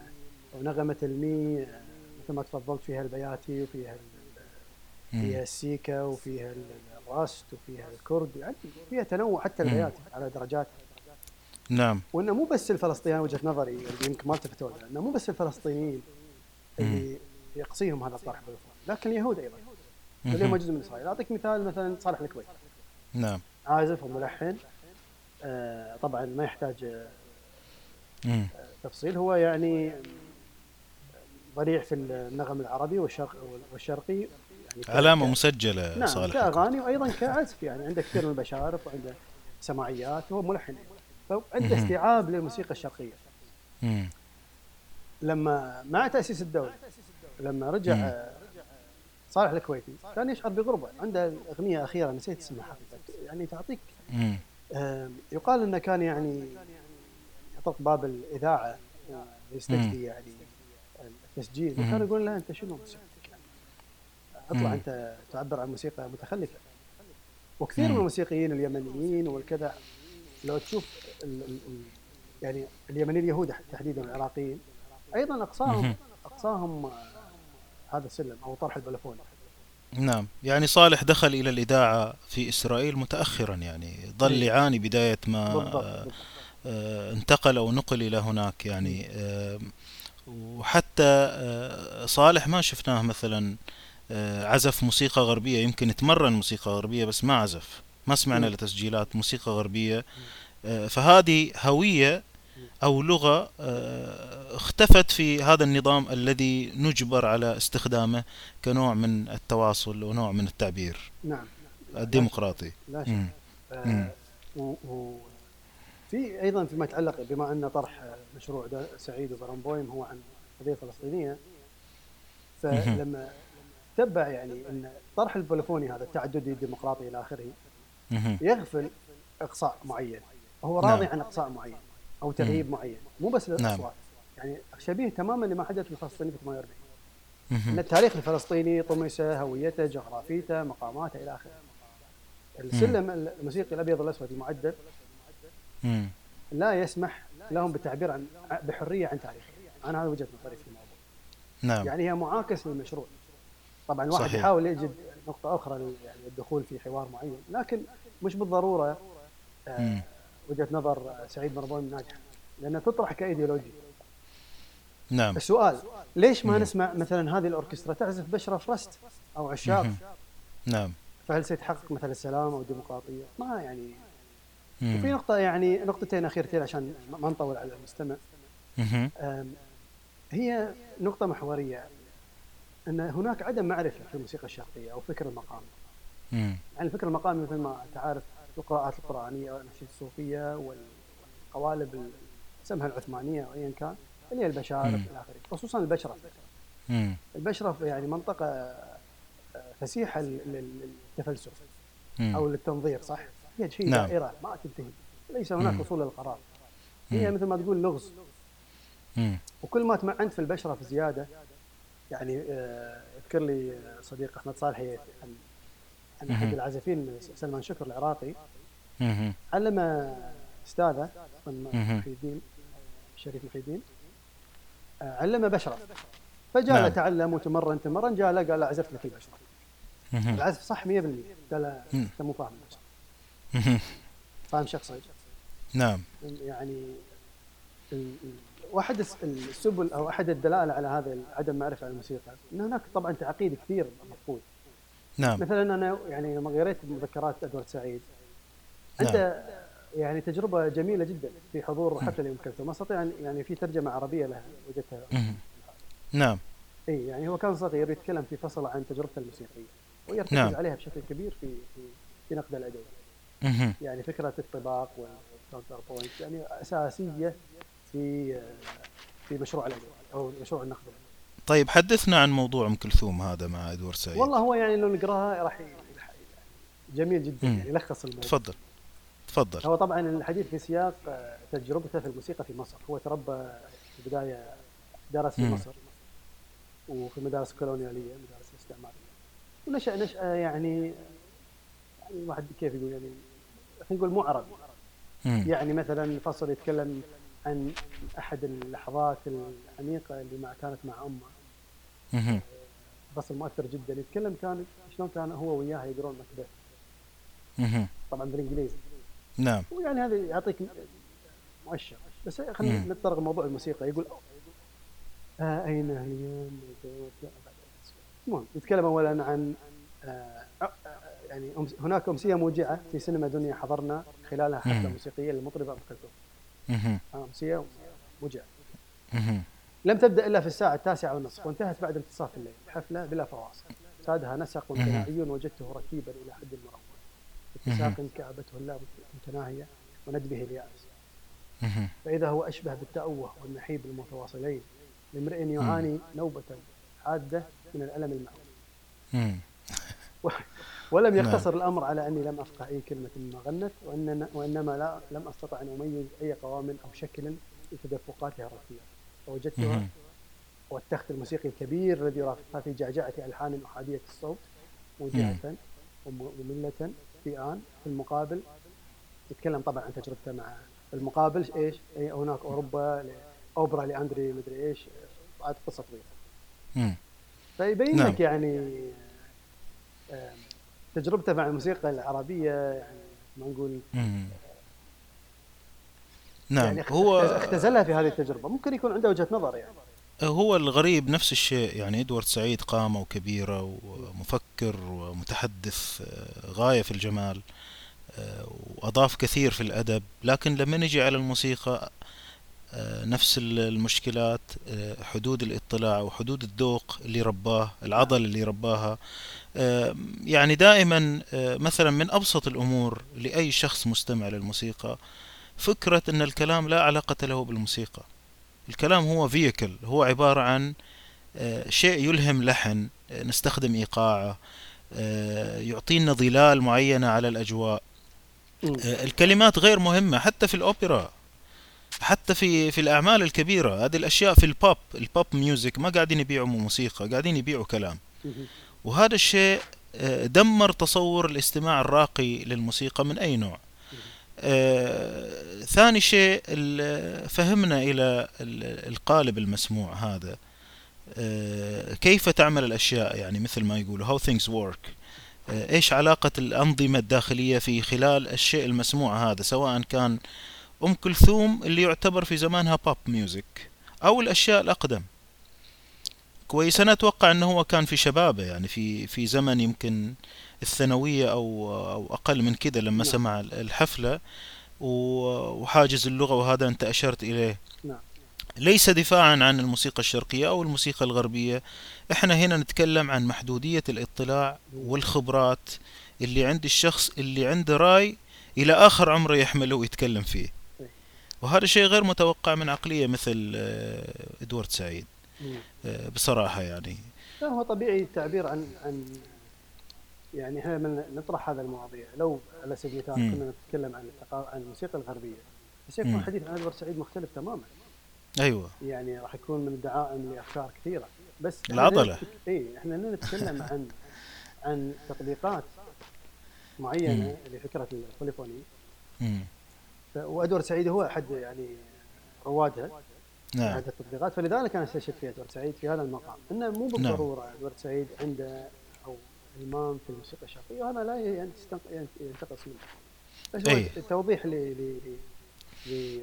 ونغمة المي آه، مثل ما تفضلت فيها البياتي وفيها. فيها السيكا وفيها ال- الراست وفيها الكرد يعني فيها تنوع حتى. البياتي على درجات.
نعم.
وإنه مو بس الفلسطينيين وجهة نظري يمكن ما التفتوا لها انه مو بس الفلسطينيين اللي يقصيهم هذا الطرح بالفعل لكن اليهود أيضا. اللي هم جزء من إسرائيل. أعطيك مثال مثلا صالح الكويت.
نعم.
عازف وملحن آه طبعا ما يحتاج آه. تفصيل. هو يعني ضليع في النغم العربي والشرق والشرقي يعني
علامة مسجلة
نعم
صالح
كاغاني وأيضا كعزف يعني عنده كثير من البشارف وعنده سماعيات وهو ملحن. فعنده استيعاب للموسيقى الشرقية.
مم.
لما مع تأسيس الدولة لما رجع صالح الكويتي كان يشعر بغربة عنده أغنية أخيرة نسيت اسمها حقيقه يعني تعطيك. آه، يقال إنه كان يعني يطرق باب الإذاعة ويستجدي يعني التسجيل
مم.
وكان يقول له أنت شنو موسيقتك يعني اطلع. أنت تعبر عن موسيقى متخلفة وكثير. من الموسيقيين اليمنيين والكذا لو تشوف ال ال ال يعني اليمنيين اليهود تحديدا العراقيين أيضا اقصاهم. أقصاهم هذا السلم أو طرح البلفون
نعم يعني صالح دخل إلى الإذاعة في إسرائيل متأخرا يعني ظل
إيه.
يعاني بداية ما
بالضبط
آه،
بالضبط.
آه، انتقل أو نقل إلى هناك يعني آه، وحتى صالح ما شفناه مثلا عزف موسيقى غربية يمكن تمرن موسيقى غربية بس ما عزف ما سمعنا
مم.
لتسجيلات موسيقى غربية فهذه هوية أو لغة آه، اختفت في هذا النظام الذي نجبر على استخدامه كنوع من التواصل ونوع من التعبير
نعم
الديمقراطي
لا شك. آه،. و- و- في أيضا فيما يتعلق بما أن طرح مشروع سعيد وبرامبويم هو عن قضية فلسطينية فلما تبع يعني أن طرح البوليفوني هذا التعددي الديمقراطي إلى
آخره.
يغفل إقصاء معين هو
نعم.
راضي عن إقصاء معين أو تغييب معين مو بس
نعم.
الأصوات يعني شبيه تماما لما حدث للفلسطينيين في 48 ان. التاريخ الفلسطيني طمسه هويته جغرافيته مقاماته إلى آخره السلم الموسيقي الأبيض والأسود المعدل. لا يسمح لهم بالتعبير عن بحرية عن تاريخهم أنا هذا وجهة نظري في الموضوع
نعم
يعني هي معاكس للمشروع طبعا الواحد
صحيح.
يحاول يجد نقطة أخرى يعني الدخول في حوار معين لكن مش بالضرورة آه،. وجهة نظر سعيد مربون ناجحه لانها تطرح كايديولوجيا
نعم
السؤال ليش ما
مم.
نسمع مثلا هذه الأوركسترا تعزف بشرف رست أو عشاق.
نعم
فهل سيتحقق مثلا السلام أو الديمقراطية؟ ما يعني
مم.
وفي نقطة يعني نقطتين اخيرتين عشان ما نطول على المستمع هي نقطة محورية أن هناك عدم معرفة في الموسيقى الشرقية أو فكر المقام
مم.
يعني الفكر المقامي مثل ما تعرف القراءات القرآنية والأناشيد الصوفية والقوالب ال- سمها العثمانية أو أيا كان اللي هي البشارف
مم.
إلى آخره خصوصا البشرف
مم.
البشرف يعني منطقة آه، فسيحة لل- للتفلسف. أو للتنظير صح؟ هي شيء
نعم.
دائرة ما تنتهي ليس هناك. وصول للقرار هي. مثل ما تقول لغز. وكل ما تمعنت في البشرة زيادة يعني آه، يذكر لي آه، صديق أحمد صالحي عن
مهم.
العازفين سلمان شكر العراقي. علم
مهم.
محي الدين الشريف محي الدين آه، علمه بشرة فجاء
نعم.
تعلم وتمرن تمرن جاء له قال له عزفت لك البشرة
مهم.
العزف صح 100% قال. أنت مو فاهم. فاهم شخصي
نعم
يعني واحد الس- السبل أو أحد الدلائل على هذا عدم معرفة الموسيقى إن هناك طبعا تعقيد كثير مفقود
نعم
مثلا أنا يعني لما قريت مذكرات أدوارد سعيد
نعم.
عنده يعني تجربة جميلة جدا في حضور حفلة لأم كلثوم أستطيع يعني في ترجمة عربية لها وجدتها.
نعم
إي يعني هو كان صغير يتكلم في فصل عن تجربته الموسيقية ويركز
نعم.
عليها بشكل كبير في في, في نقد الادويه
مهم.
يعني فكرة الطباق بوينت يعني أساسية في في مشروع الادويه أو مشروع النقد
طيب حدثنا عن موضوع أم كلثوم هذا مع ادوارد سعيد.
والله هو يعني لو نقراها راح جميل جدا. يعني يلخص الموضوع.
تفضل. تفضل.
هو طبعا الحديث في سياق آه، تجربته في الموسيقى في مصر. هو تربى في البداية درس في
مم.
مصر وفي مدارس كولونيالية مدارس استعمارية. ونشا نشاه يعني الواحد كيف يقول يعني خلينا نقول مو عربي.
مم.
يعني مثلا فصل يتكلم عن أحد اللحظات العميقة اللي مع كانت مع
أمه.
فصل مؤثر جدا. يتكلم كان شلون كان هو وياها يقرون مكبث. طبعا بالإنجليزي.
نعم.
ويعني هذا يعطيك مؤشر. بس خلينا. نتطرق موضوع الموسيقى. يقول آه أين هي المهم نتكلم اولا عن آه آه، يعني هناك أمسية موجعة في سينما دنيا حضرنا خلالها حفلة
مم.
موسيقية للمطربه ام كلثوم امسيه
مهم.
لم تبدأ إلا في الساعة التاسعة والنصف وانتهت بعد منتصف الليل. حفلة بلا فواصل. سادها نسق متناهي وجدته ركيبا إلى حد مروع اتساق كعبته اللام متناهية وندبه الياس.
مهم.
فإذا هو أشبه بالتأوه والنحيب المتواصلين لامرئ يعاني نوبة حادة من الألم المعروف ولم
نعم.
يقتصر الأمر على أني لم أفقه أي كلمة مما غنت وإننا وإنما لا لم أستطع أن أميز أي قوام أو شكل لتدفقاتها الرثية فوجدتها. والتخت الموسيقي الكبير الذي يرافقها في جعجعة ألحان أحادية الصوت موجهة ومملة في آن في المقابل يتكلم طبعا عن تجربته مع المقابل إيش؟ أي هناك أوروبا أوبرا لأندري مدري إيش بعد قصة
طويلة.
فيبين
نعم.
لك يعني آم، تجربته مع الموسيقى العربية يعني ما نقول
مم. نعم
يعني
هو
اختزلها في هذه التجربة ممكن يكون عنده وجهة نظر يعني
هو الغريب نفس الشيء يعني إدوارد سعيد قامة كبيرة ومفكر ومتحدث آه، غاية في الجمال آه، وأضاف كثير في الأدب لكن لما نجي على الموسيقى نفس ال- المشكلات آه، حدود الاطلاع وحدود الذوق اللي رباه العضل اللي رباها. آه، يعني دائما آه، مثلا من أبسط الأمور لأي شخص مستمع للموسيقى فكرة أن الكلام لا علاقة له بالموسيقى. الكلام هو vehicle هو عبارة عن آه، شيء يلهم لحن آه، نستخدم إيقاعه آه، يعطينا ظلال معينة على الأجواء. آه، الكلمات غير مهمة حتى في الأوبرا. حتى في في الأعمال الكبيرة هذه الأشياء في ال pop ال pop music ما قاعدين يبيعوا موسيقى قاعدين يبيعوا كلام. وهذا الشيء آه، دمر تصور الاستماع الراقي للموسيقى من أي نوع. آه، ثاني شيء فهمنا إلى ال- القالب المسموع هذا. آه، كيف تعمل الأشياء؟ يعني مثل ما يقولوا how things work. آه، إيش علاقة الأنظمة الداخلية في خلال الشيء المسموع هذا سواء كان أم كلثوم اللي يعتبر في زمانها بوب ميوزك أو الأشياء الأقدم. كويس أنا أتوقع أنه هو كان في شبابه يعني في في زمن يمكن الثانوية أو أو أقل من كده لما
نعم.
سمع الحفلة و- وحاجز اللغة وهذا أنت أشرت إليه.
نعم
ليس دفاعا عن الموسيقى الشرقية أو الموسيقى الغربية. إحنا هنا نتكلم عن محدودية الاطلاع والخبرات اللي عند الشخص اللي عنده رأي إلى آخر عمره يحمله ويتكلم فيه. وهذا شيء غير متوقع من عقلية مثل آه، إدوارد سعيد
مم.
آه، بصراحة يعني
لا هو طبيعي التعبير عن عن يعني إحنا لما نطرح هذا المواضيع لو على سبيل المثال
مم.
كنا نتكلم عن عن الموسيقى الغربية بس يكون
مم.
حديث عن إدوارد سعيد مختلف تماما
أيوة
يعني راح يكون من الدعائم لأفكار كثيرة بس. نتك- اي إحنا نتكلم عن عن تطبيقات معينة لفكرة البوليفوني
مم.
وادوارد سعيد هو أحد يعني روادها.
نعم.
هذه التطبيقات. فلذلك أنا استشهد في ادوارد سعيد في هذا المقام. إنه مو بالضرورة ادوارد سعيد عنده أو المام في الموسيقى الشرقية. وهذا لا يعني يعني ينتقص منه. بس هو
أي.
التوضيح ل ل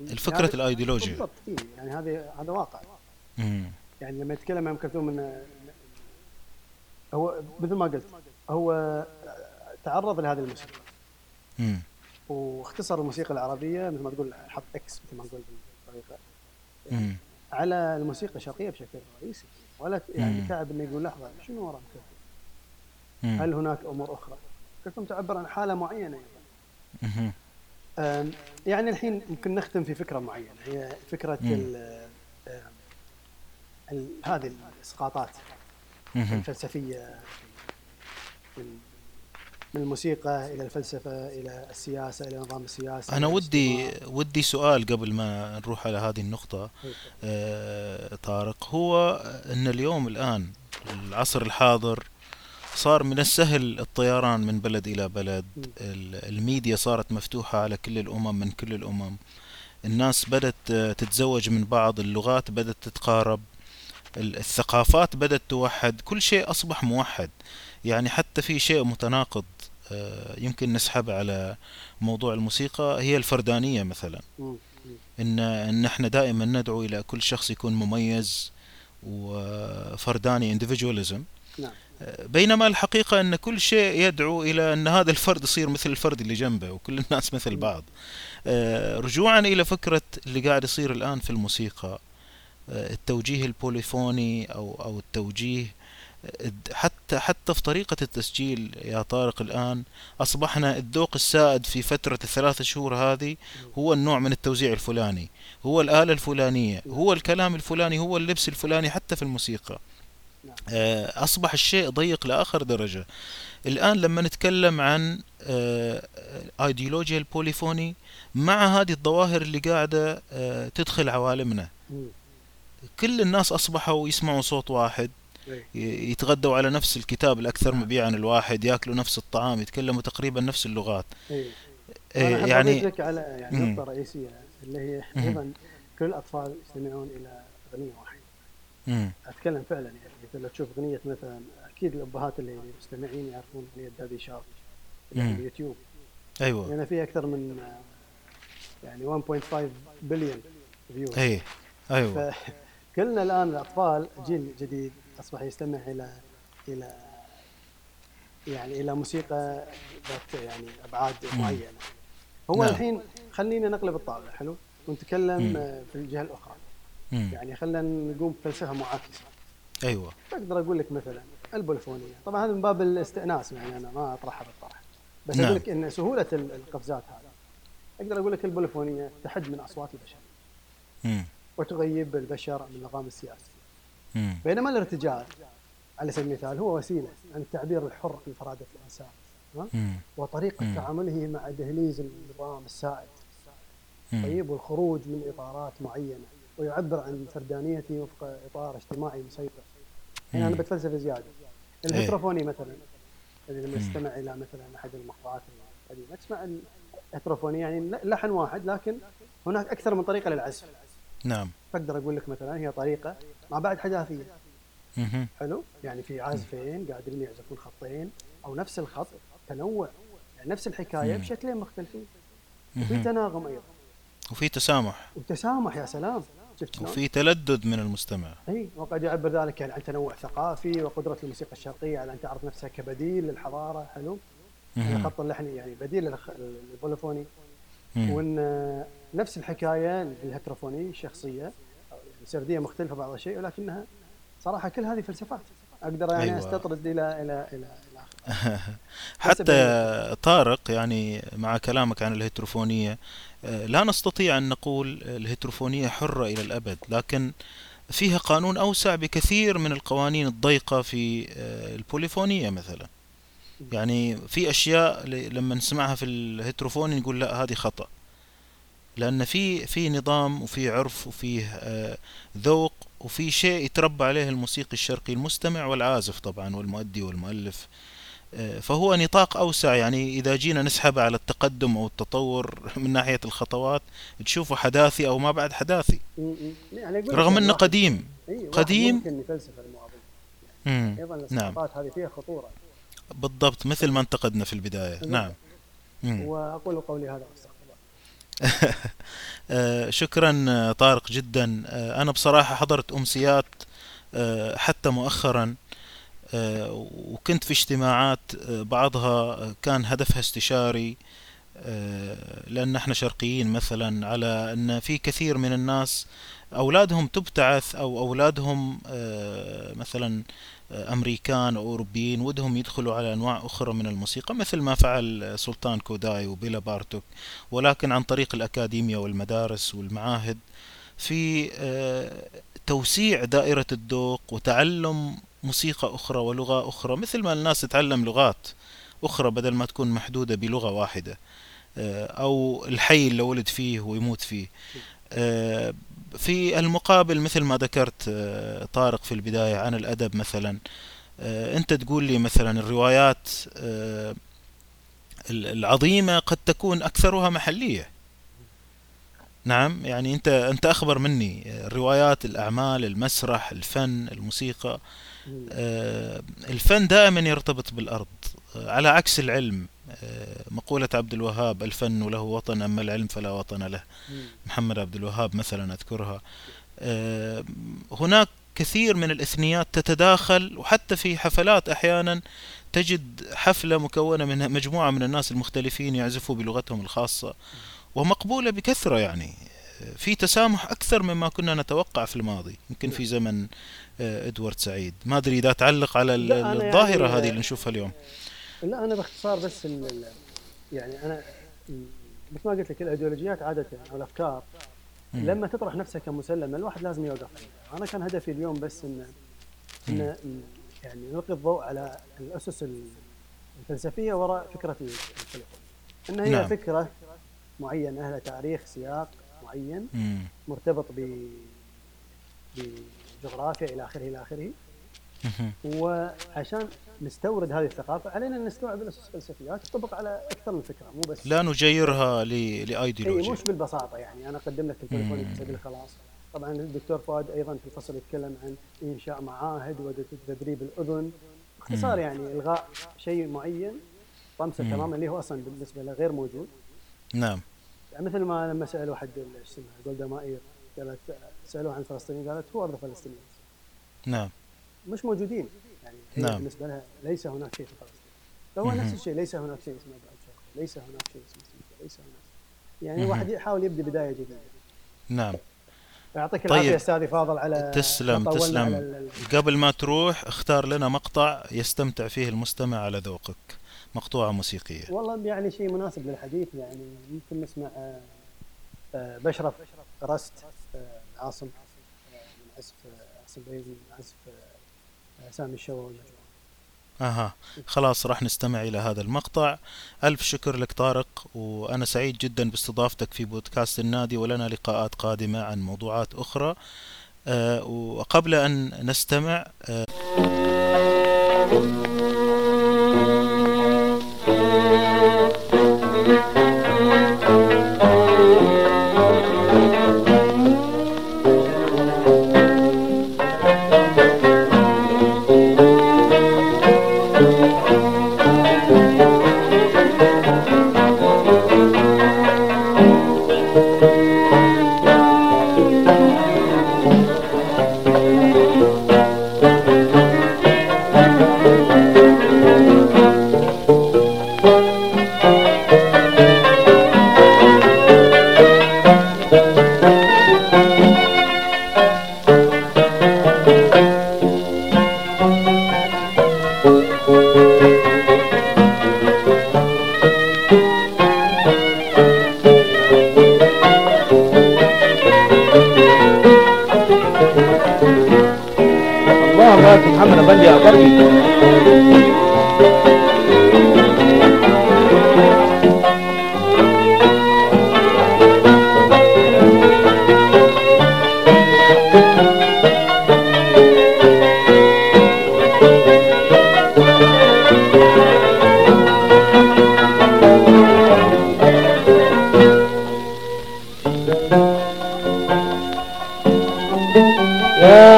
الفكرة الأيديولوجيا.
بالضبط يعني هذا هذا واقع.
مم.
يعني لما يتكلم عن كلثوم انه هو مثل ما قلت هو تعرض لهذه الموسيقى. واختصر الموسيقى العربية مثل ما تقول حط إكس مثل ما نقول
بالطريقة.
على الموسيقى الشرقية بشكل رئيسي ولا يعني. تعب إنه يقول لحظة شنو وراء؟
مم.
هل هناك أمور أخرى؟ كلثوم تعبر عن حالة
معينة
أيضا. يعني الحين يمكن نختم في فكرة معينة هي
فكرة.
ال ال- هذه
الإسقاطات.
الفلسفية من من الموسيقى إلى الفلسفة إلى السياسة إلى النظام السياسي
أنا
إلى
ودي. ودي سؤال قبل ما نروح على هذه النقطة. آه، طارق هو أن اليوم الآن العصر الحاضر صار من السهل الطيران من بلد إلى بلد. ال- الميديا صارت مفتوحة على كل الأمم من كل الأمم. الناس بدأت آه، تتزوج من بعض اللغات بدأت تتقارب ال- الثقافات بدأت توحد كل شيء أصبح موحد. يعني حتى في شيء متناقض. يمكن نسحب على موضوع الموسيقى. هي الفردانية مثلا. إن إن إحنا دائما ندعو إلى كل شخص يكون مميز وفرداني individualism.
نعم.
بينما الحقيقة أن كل شيء يدعو إلى أن هذا الفرد يصير مثل الفرد اللي جنبه وكل الناس مثل بعض. آه، رجوعا إلى فكرة اللي قاعد يصير الآن في الموسيقى آه، التوجيه البوليفوني أو أو التوجيه آه، حتى حتى في طريقة التسجيل يا طارق الآن أصبحنا الذوق السائد في فترة الثلاث شهور هذه هو النوع من التوزيع الفلاني هو الآلة الفلانية هو الكلام الفلاني هو اللبس الفلاني حتى في الموسيقى. آه، أصبح الشيء ضيق لآخر درجة الآن لما نتكلم عن آه، ايديولوجيا البوليفوني مع هذه الظواهر اللي قاعدة آه، تدخل عوالمنا. كل الناس أصبحوا يسمعوا صوت واحد يتغدوا على نفس الكتاب الأكثر مبيعا الواحد يأكلوا نفس الطعام يتكلموا تقريبا نفس اللغات
إيه.
إيه،
أنا يعني
يعني
لك على يعني. نقطة رئيسية اللي هي. أيضا كل الأطفال يستمعون إلى أغنية واحدة
مم.
أتكلم فعلا يعني مثل لو تشوف أغنية مثلا أكيد الأبهات اللي المستمعين يعرفون أغنية دادي شارك اللي
مم.
اليوتيوب
أيوة
لأن فيها أكثر من يعني 1.5 بليون فيو
أي أيوة
فكلنا الآن الأطفال جيل جديد أصبح يستمع إلى إلى يعني إلى موسيقى ذات يعني أبعاد معينة هو
نعم.
الحين خلينا نقلب الطاولة حلو ونتكلم
مم.
في الجهة الأخرى
مم.
يعني خلينا نقوم بفلسفة معاكسة
أيوة
أقدر أقول لك مثلا البوليفونية طبعا هذا من باب الاستئناس يعني أنا ما أطرحها بالطرح بس
نعم.
أقول لك إن سهولة ال- القفزات هذا أقدر أقول لك البوليفونية تحد من أصوات البشر
مم.
وتغيب البشر من النظام السياسي. بينما الارتجال على سبيل المثال هو وسيلة عن التعبير الحر عن فرادة الإنسان. وطريقة
مم.
تعامله مع دهليز النظام السائد. طيب والخروج من إطارات معينة ويعبر عن فردانيته وفق إطار اجتماعي مسيطر هنا
أنا.
بتفلسف زيادة
إيه.
ال heterophony مثلا لما تستمع إلى مثلا أحد المقطوعات القديمة تسمع ال heterophony يعني لحن واحد لكن هناك أكثر من طريقة للعزف
نعم
فاقدر أقول لك مثلا هي طريقة مع بعد حداثيه. حلو يعني في عازفين قادرين يعزفون خطين أو نفس الخط تنوع يعني نفس
الحكاية.
بشكلين مختلفين وفي. تناغم أيضا
وفي تسامح
وتسامح يا سلام شفت؟
وفي تلدد من المستمع
إي وقد يعبر ذلك يعني عن تنوع ثقافي وقدرة الموسيقى الشرقية على أن تعرض نفسها كبديل للحضارة حلو يعني. الخط اللحني يعني بديل للبوليفوني. وإن نفس الحكاية الهتروفوني الشخصيه سردية مختلفة بعض الشيء ولكنها صراحة كل هذه فلسفات أقدر يعني
أيوة.
أستطرد إلى إلى إلى إلى آخره. [LAUGHS]
حتى طارق يعني مع كلامك عن الهيتروفونية آه، لا نستطيع أن نقول الهيتروفونية حرة إلى الأبد لكن فيها قانون أوسع بكثير من القوانين الضيقة في آه، البوليفونية مثلا يعني في أشياء ل- لما نسمعها في ال heterophony نقول لا هذه خطأ لأن في في نظام وفي عرف وفيه آه، ذوق وفي شيء يتربى عليه الموسيقي الشرقي المستمع والعازف طبعا والمؤدي والمؤلف. آه، فهو نطاق أوسع. يعني إذا جينا نسحب على التقدم أو التطور [LAUGHS] من ناحية الخطوات تشوفه حداثي أو ما بعد حداثي. رغم أنه قديم. قديم.
ممكن يفلسف. أيضا
نعم.
هذه فيها خطورة.
بالضبط مثل ما انتقدنا في البداية. نعم. مم.
وأقول قولي هذا. [LAUGHS]
شكرا آه، طارق جدا. آه، أنا بصراحة حضرت أمسيات آه، حتى مؤخرا آه، وكنت في اجتماعات آه، بعضها كان هدفها استشاري آه، لأن إحنا شرقيين مثلا على أن في كثير من الناس أولادهم تبتعث أو أولادهم آه، مثلا آه، أمريكان أو أوروبيين ودهم يدخلوا على أنواع أخرى من الموسيقى مثل ما فعل زولتان كوداي وبيلا بارتوك. ولكن عن طريق الأكاديمية والمدارس والمعاهد في آه، توسيع دائرة الذوق وتعلم موسيقى أخرى ولغة أخرى مثل ما الناس تتعلم لغات أخرى بدل ما تكون محدودة بلغة واحدة آه، أو الحي اللي ولد فيه ويموت فيه. آه، في المقابل مثل ما ذكرت آه، طارق في البداية عن الأدب مثلا آه، أنت تقول لي مثلا الروايات آه، ال- العظيمة قد تكون أكثرها محلية. نعم يعني أنت أنت أخبر مني الروايات الأعمال المسرح الفن الموسيقى الفن دائما يرتبط بالأرض على عكس العلم. مقولة عبد الوهاب الفن له وطن أما العلم فلا وطن له. محمد عبد الوهاب مثلا أذكرها. آه، هناك كثير من الإثنيات تتداخل وحتى في حفلات أحيانا تجد حفلة مكونة من مجموعة من الناس المختلفين يعزفوا بلغتهم الخاصة ومقبولة بكثرة يعني. في تسامح أكثر مما كنا نتوقع في الماضي يمكن في زمن آه، إدوارد سعيد. ما أدري إذا تعلق على الظاهرة
يعني-
هذه اللي نشوفها اليوم.
لا أنا باختصار بس ال- ال- يعني أنا مثل ما قلت لك الأيديولوجيات عادة أو
الأفكار.
لما تطرح نفسها كمسلمة الواحد لازم يوقف عندها. أنا كان هدفي اليوم بس إن إن يعني نلقي الضوء على الأسس ال- الفلسفية وراء فكره التليفون إن هي
نعم.
فكرة معينة لها تاريخ سياق معين
مم.
مرتبط ب بجغرافيا إلى آخره إلى
آخره.
وعشان نستورد هذه الثقافة علينا أن نستوعب الاسس الفلسفية تطبق على أكثر من فكرة مو بس
لا نجيرها ل- إي
مش بالبساطة يعني أنا أقدم لك التليفون. يكسب خلاص. طبعا الدكتور فؤاد أيضا في الفصل يتكلم عن إنشاء معاهد وتدريب الأذن. باختصار. يعني إلغاء شيء معين
طمسة.
تماما اللي هو أصلا بالنسبة له غير موجود.
نعم.
يعني مثل ما لما سالوا حد إيش اسمها جولدا مائير قالت سألوه عن الفلسطينيين قالت هو أرض فلسطين
نعم.
مش موجودين. هي
نعم.
بالنسبة لها ليس هناك شيء في فلسطين. فهو. نفس الشيء ليس هناك شيء اسمه بعد شرق ليس هناك شيء اسمه سوريا ليس هناك يعني. الواحد يحاول يبدا بداية جديدة.
نعم.
يعطيك
طيب.
العافية أستاذي فاضل على
تسلم تسلم.
على ال-
قبل ما تروح اختار لنا مقطع يستمتع فيه المستمع على ذوقك. مقطوعة موسيقية.
والله يعني شيء مناسب للحديث. يعني ممكن نسمع آه، آه، بشرف رست آه، عاصم من عزف عاصم بيزي من عزف سامي الشوا والمجموعه
أها. خلاص راح نستمع إلى هذا المقطع. ألف شكر لك طارق وأنا سعيد جدا باستضافتك في بودكاست النادي ولنا لقاءات قادمة عن موضوعات أخرى. أه وقبل أن نستمع أه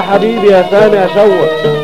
حبيبي يا سامي شوق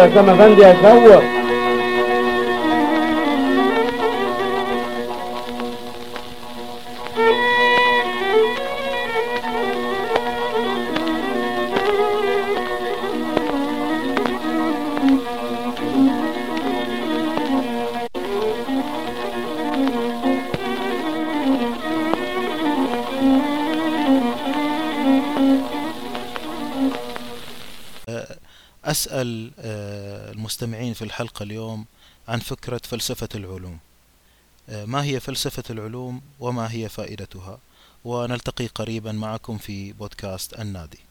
يا حبيبي يا سما فندي يا شوق
المستمعين في الحلقة اليوم عن فكرة فلسفة العلوم. آه، ما هي فلسفة العلوم وما هي فائدتها؟ ونلتقي قريبا معكم في بودكاست النادي.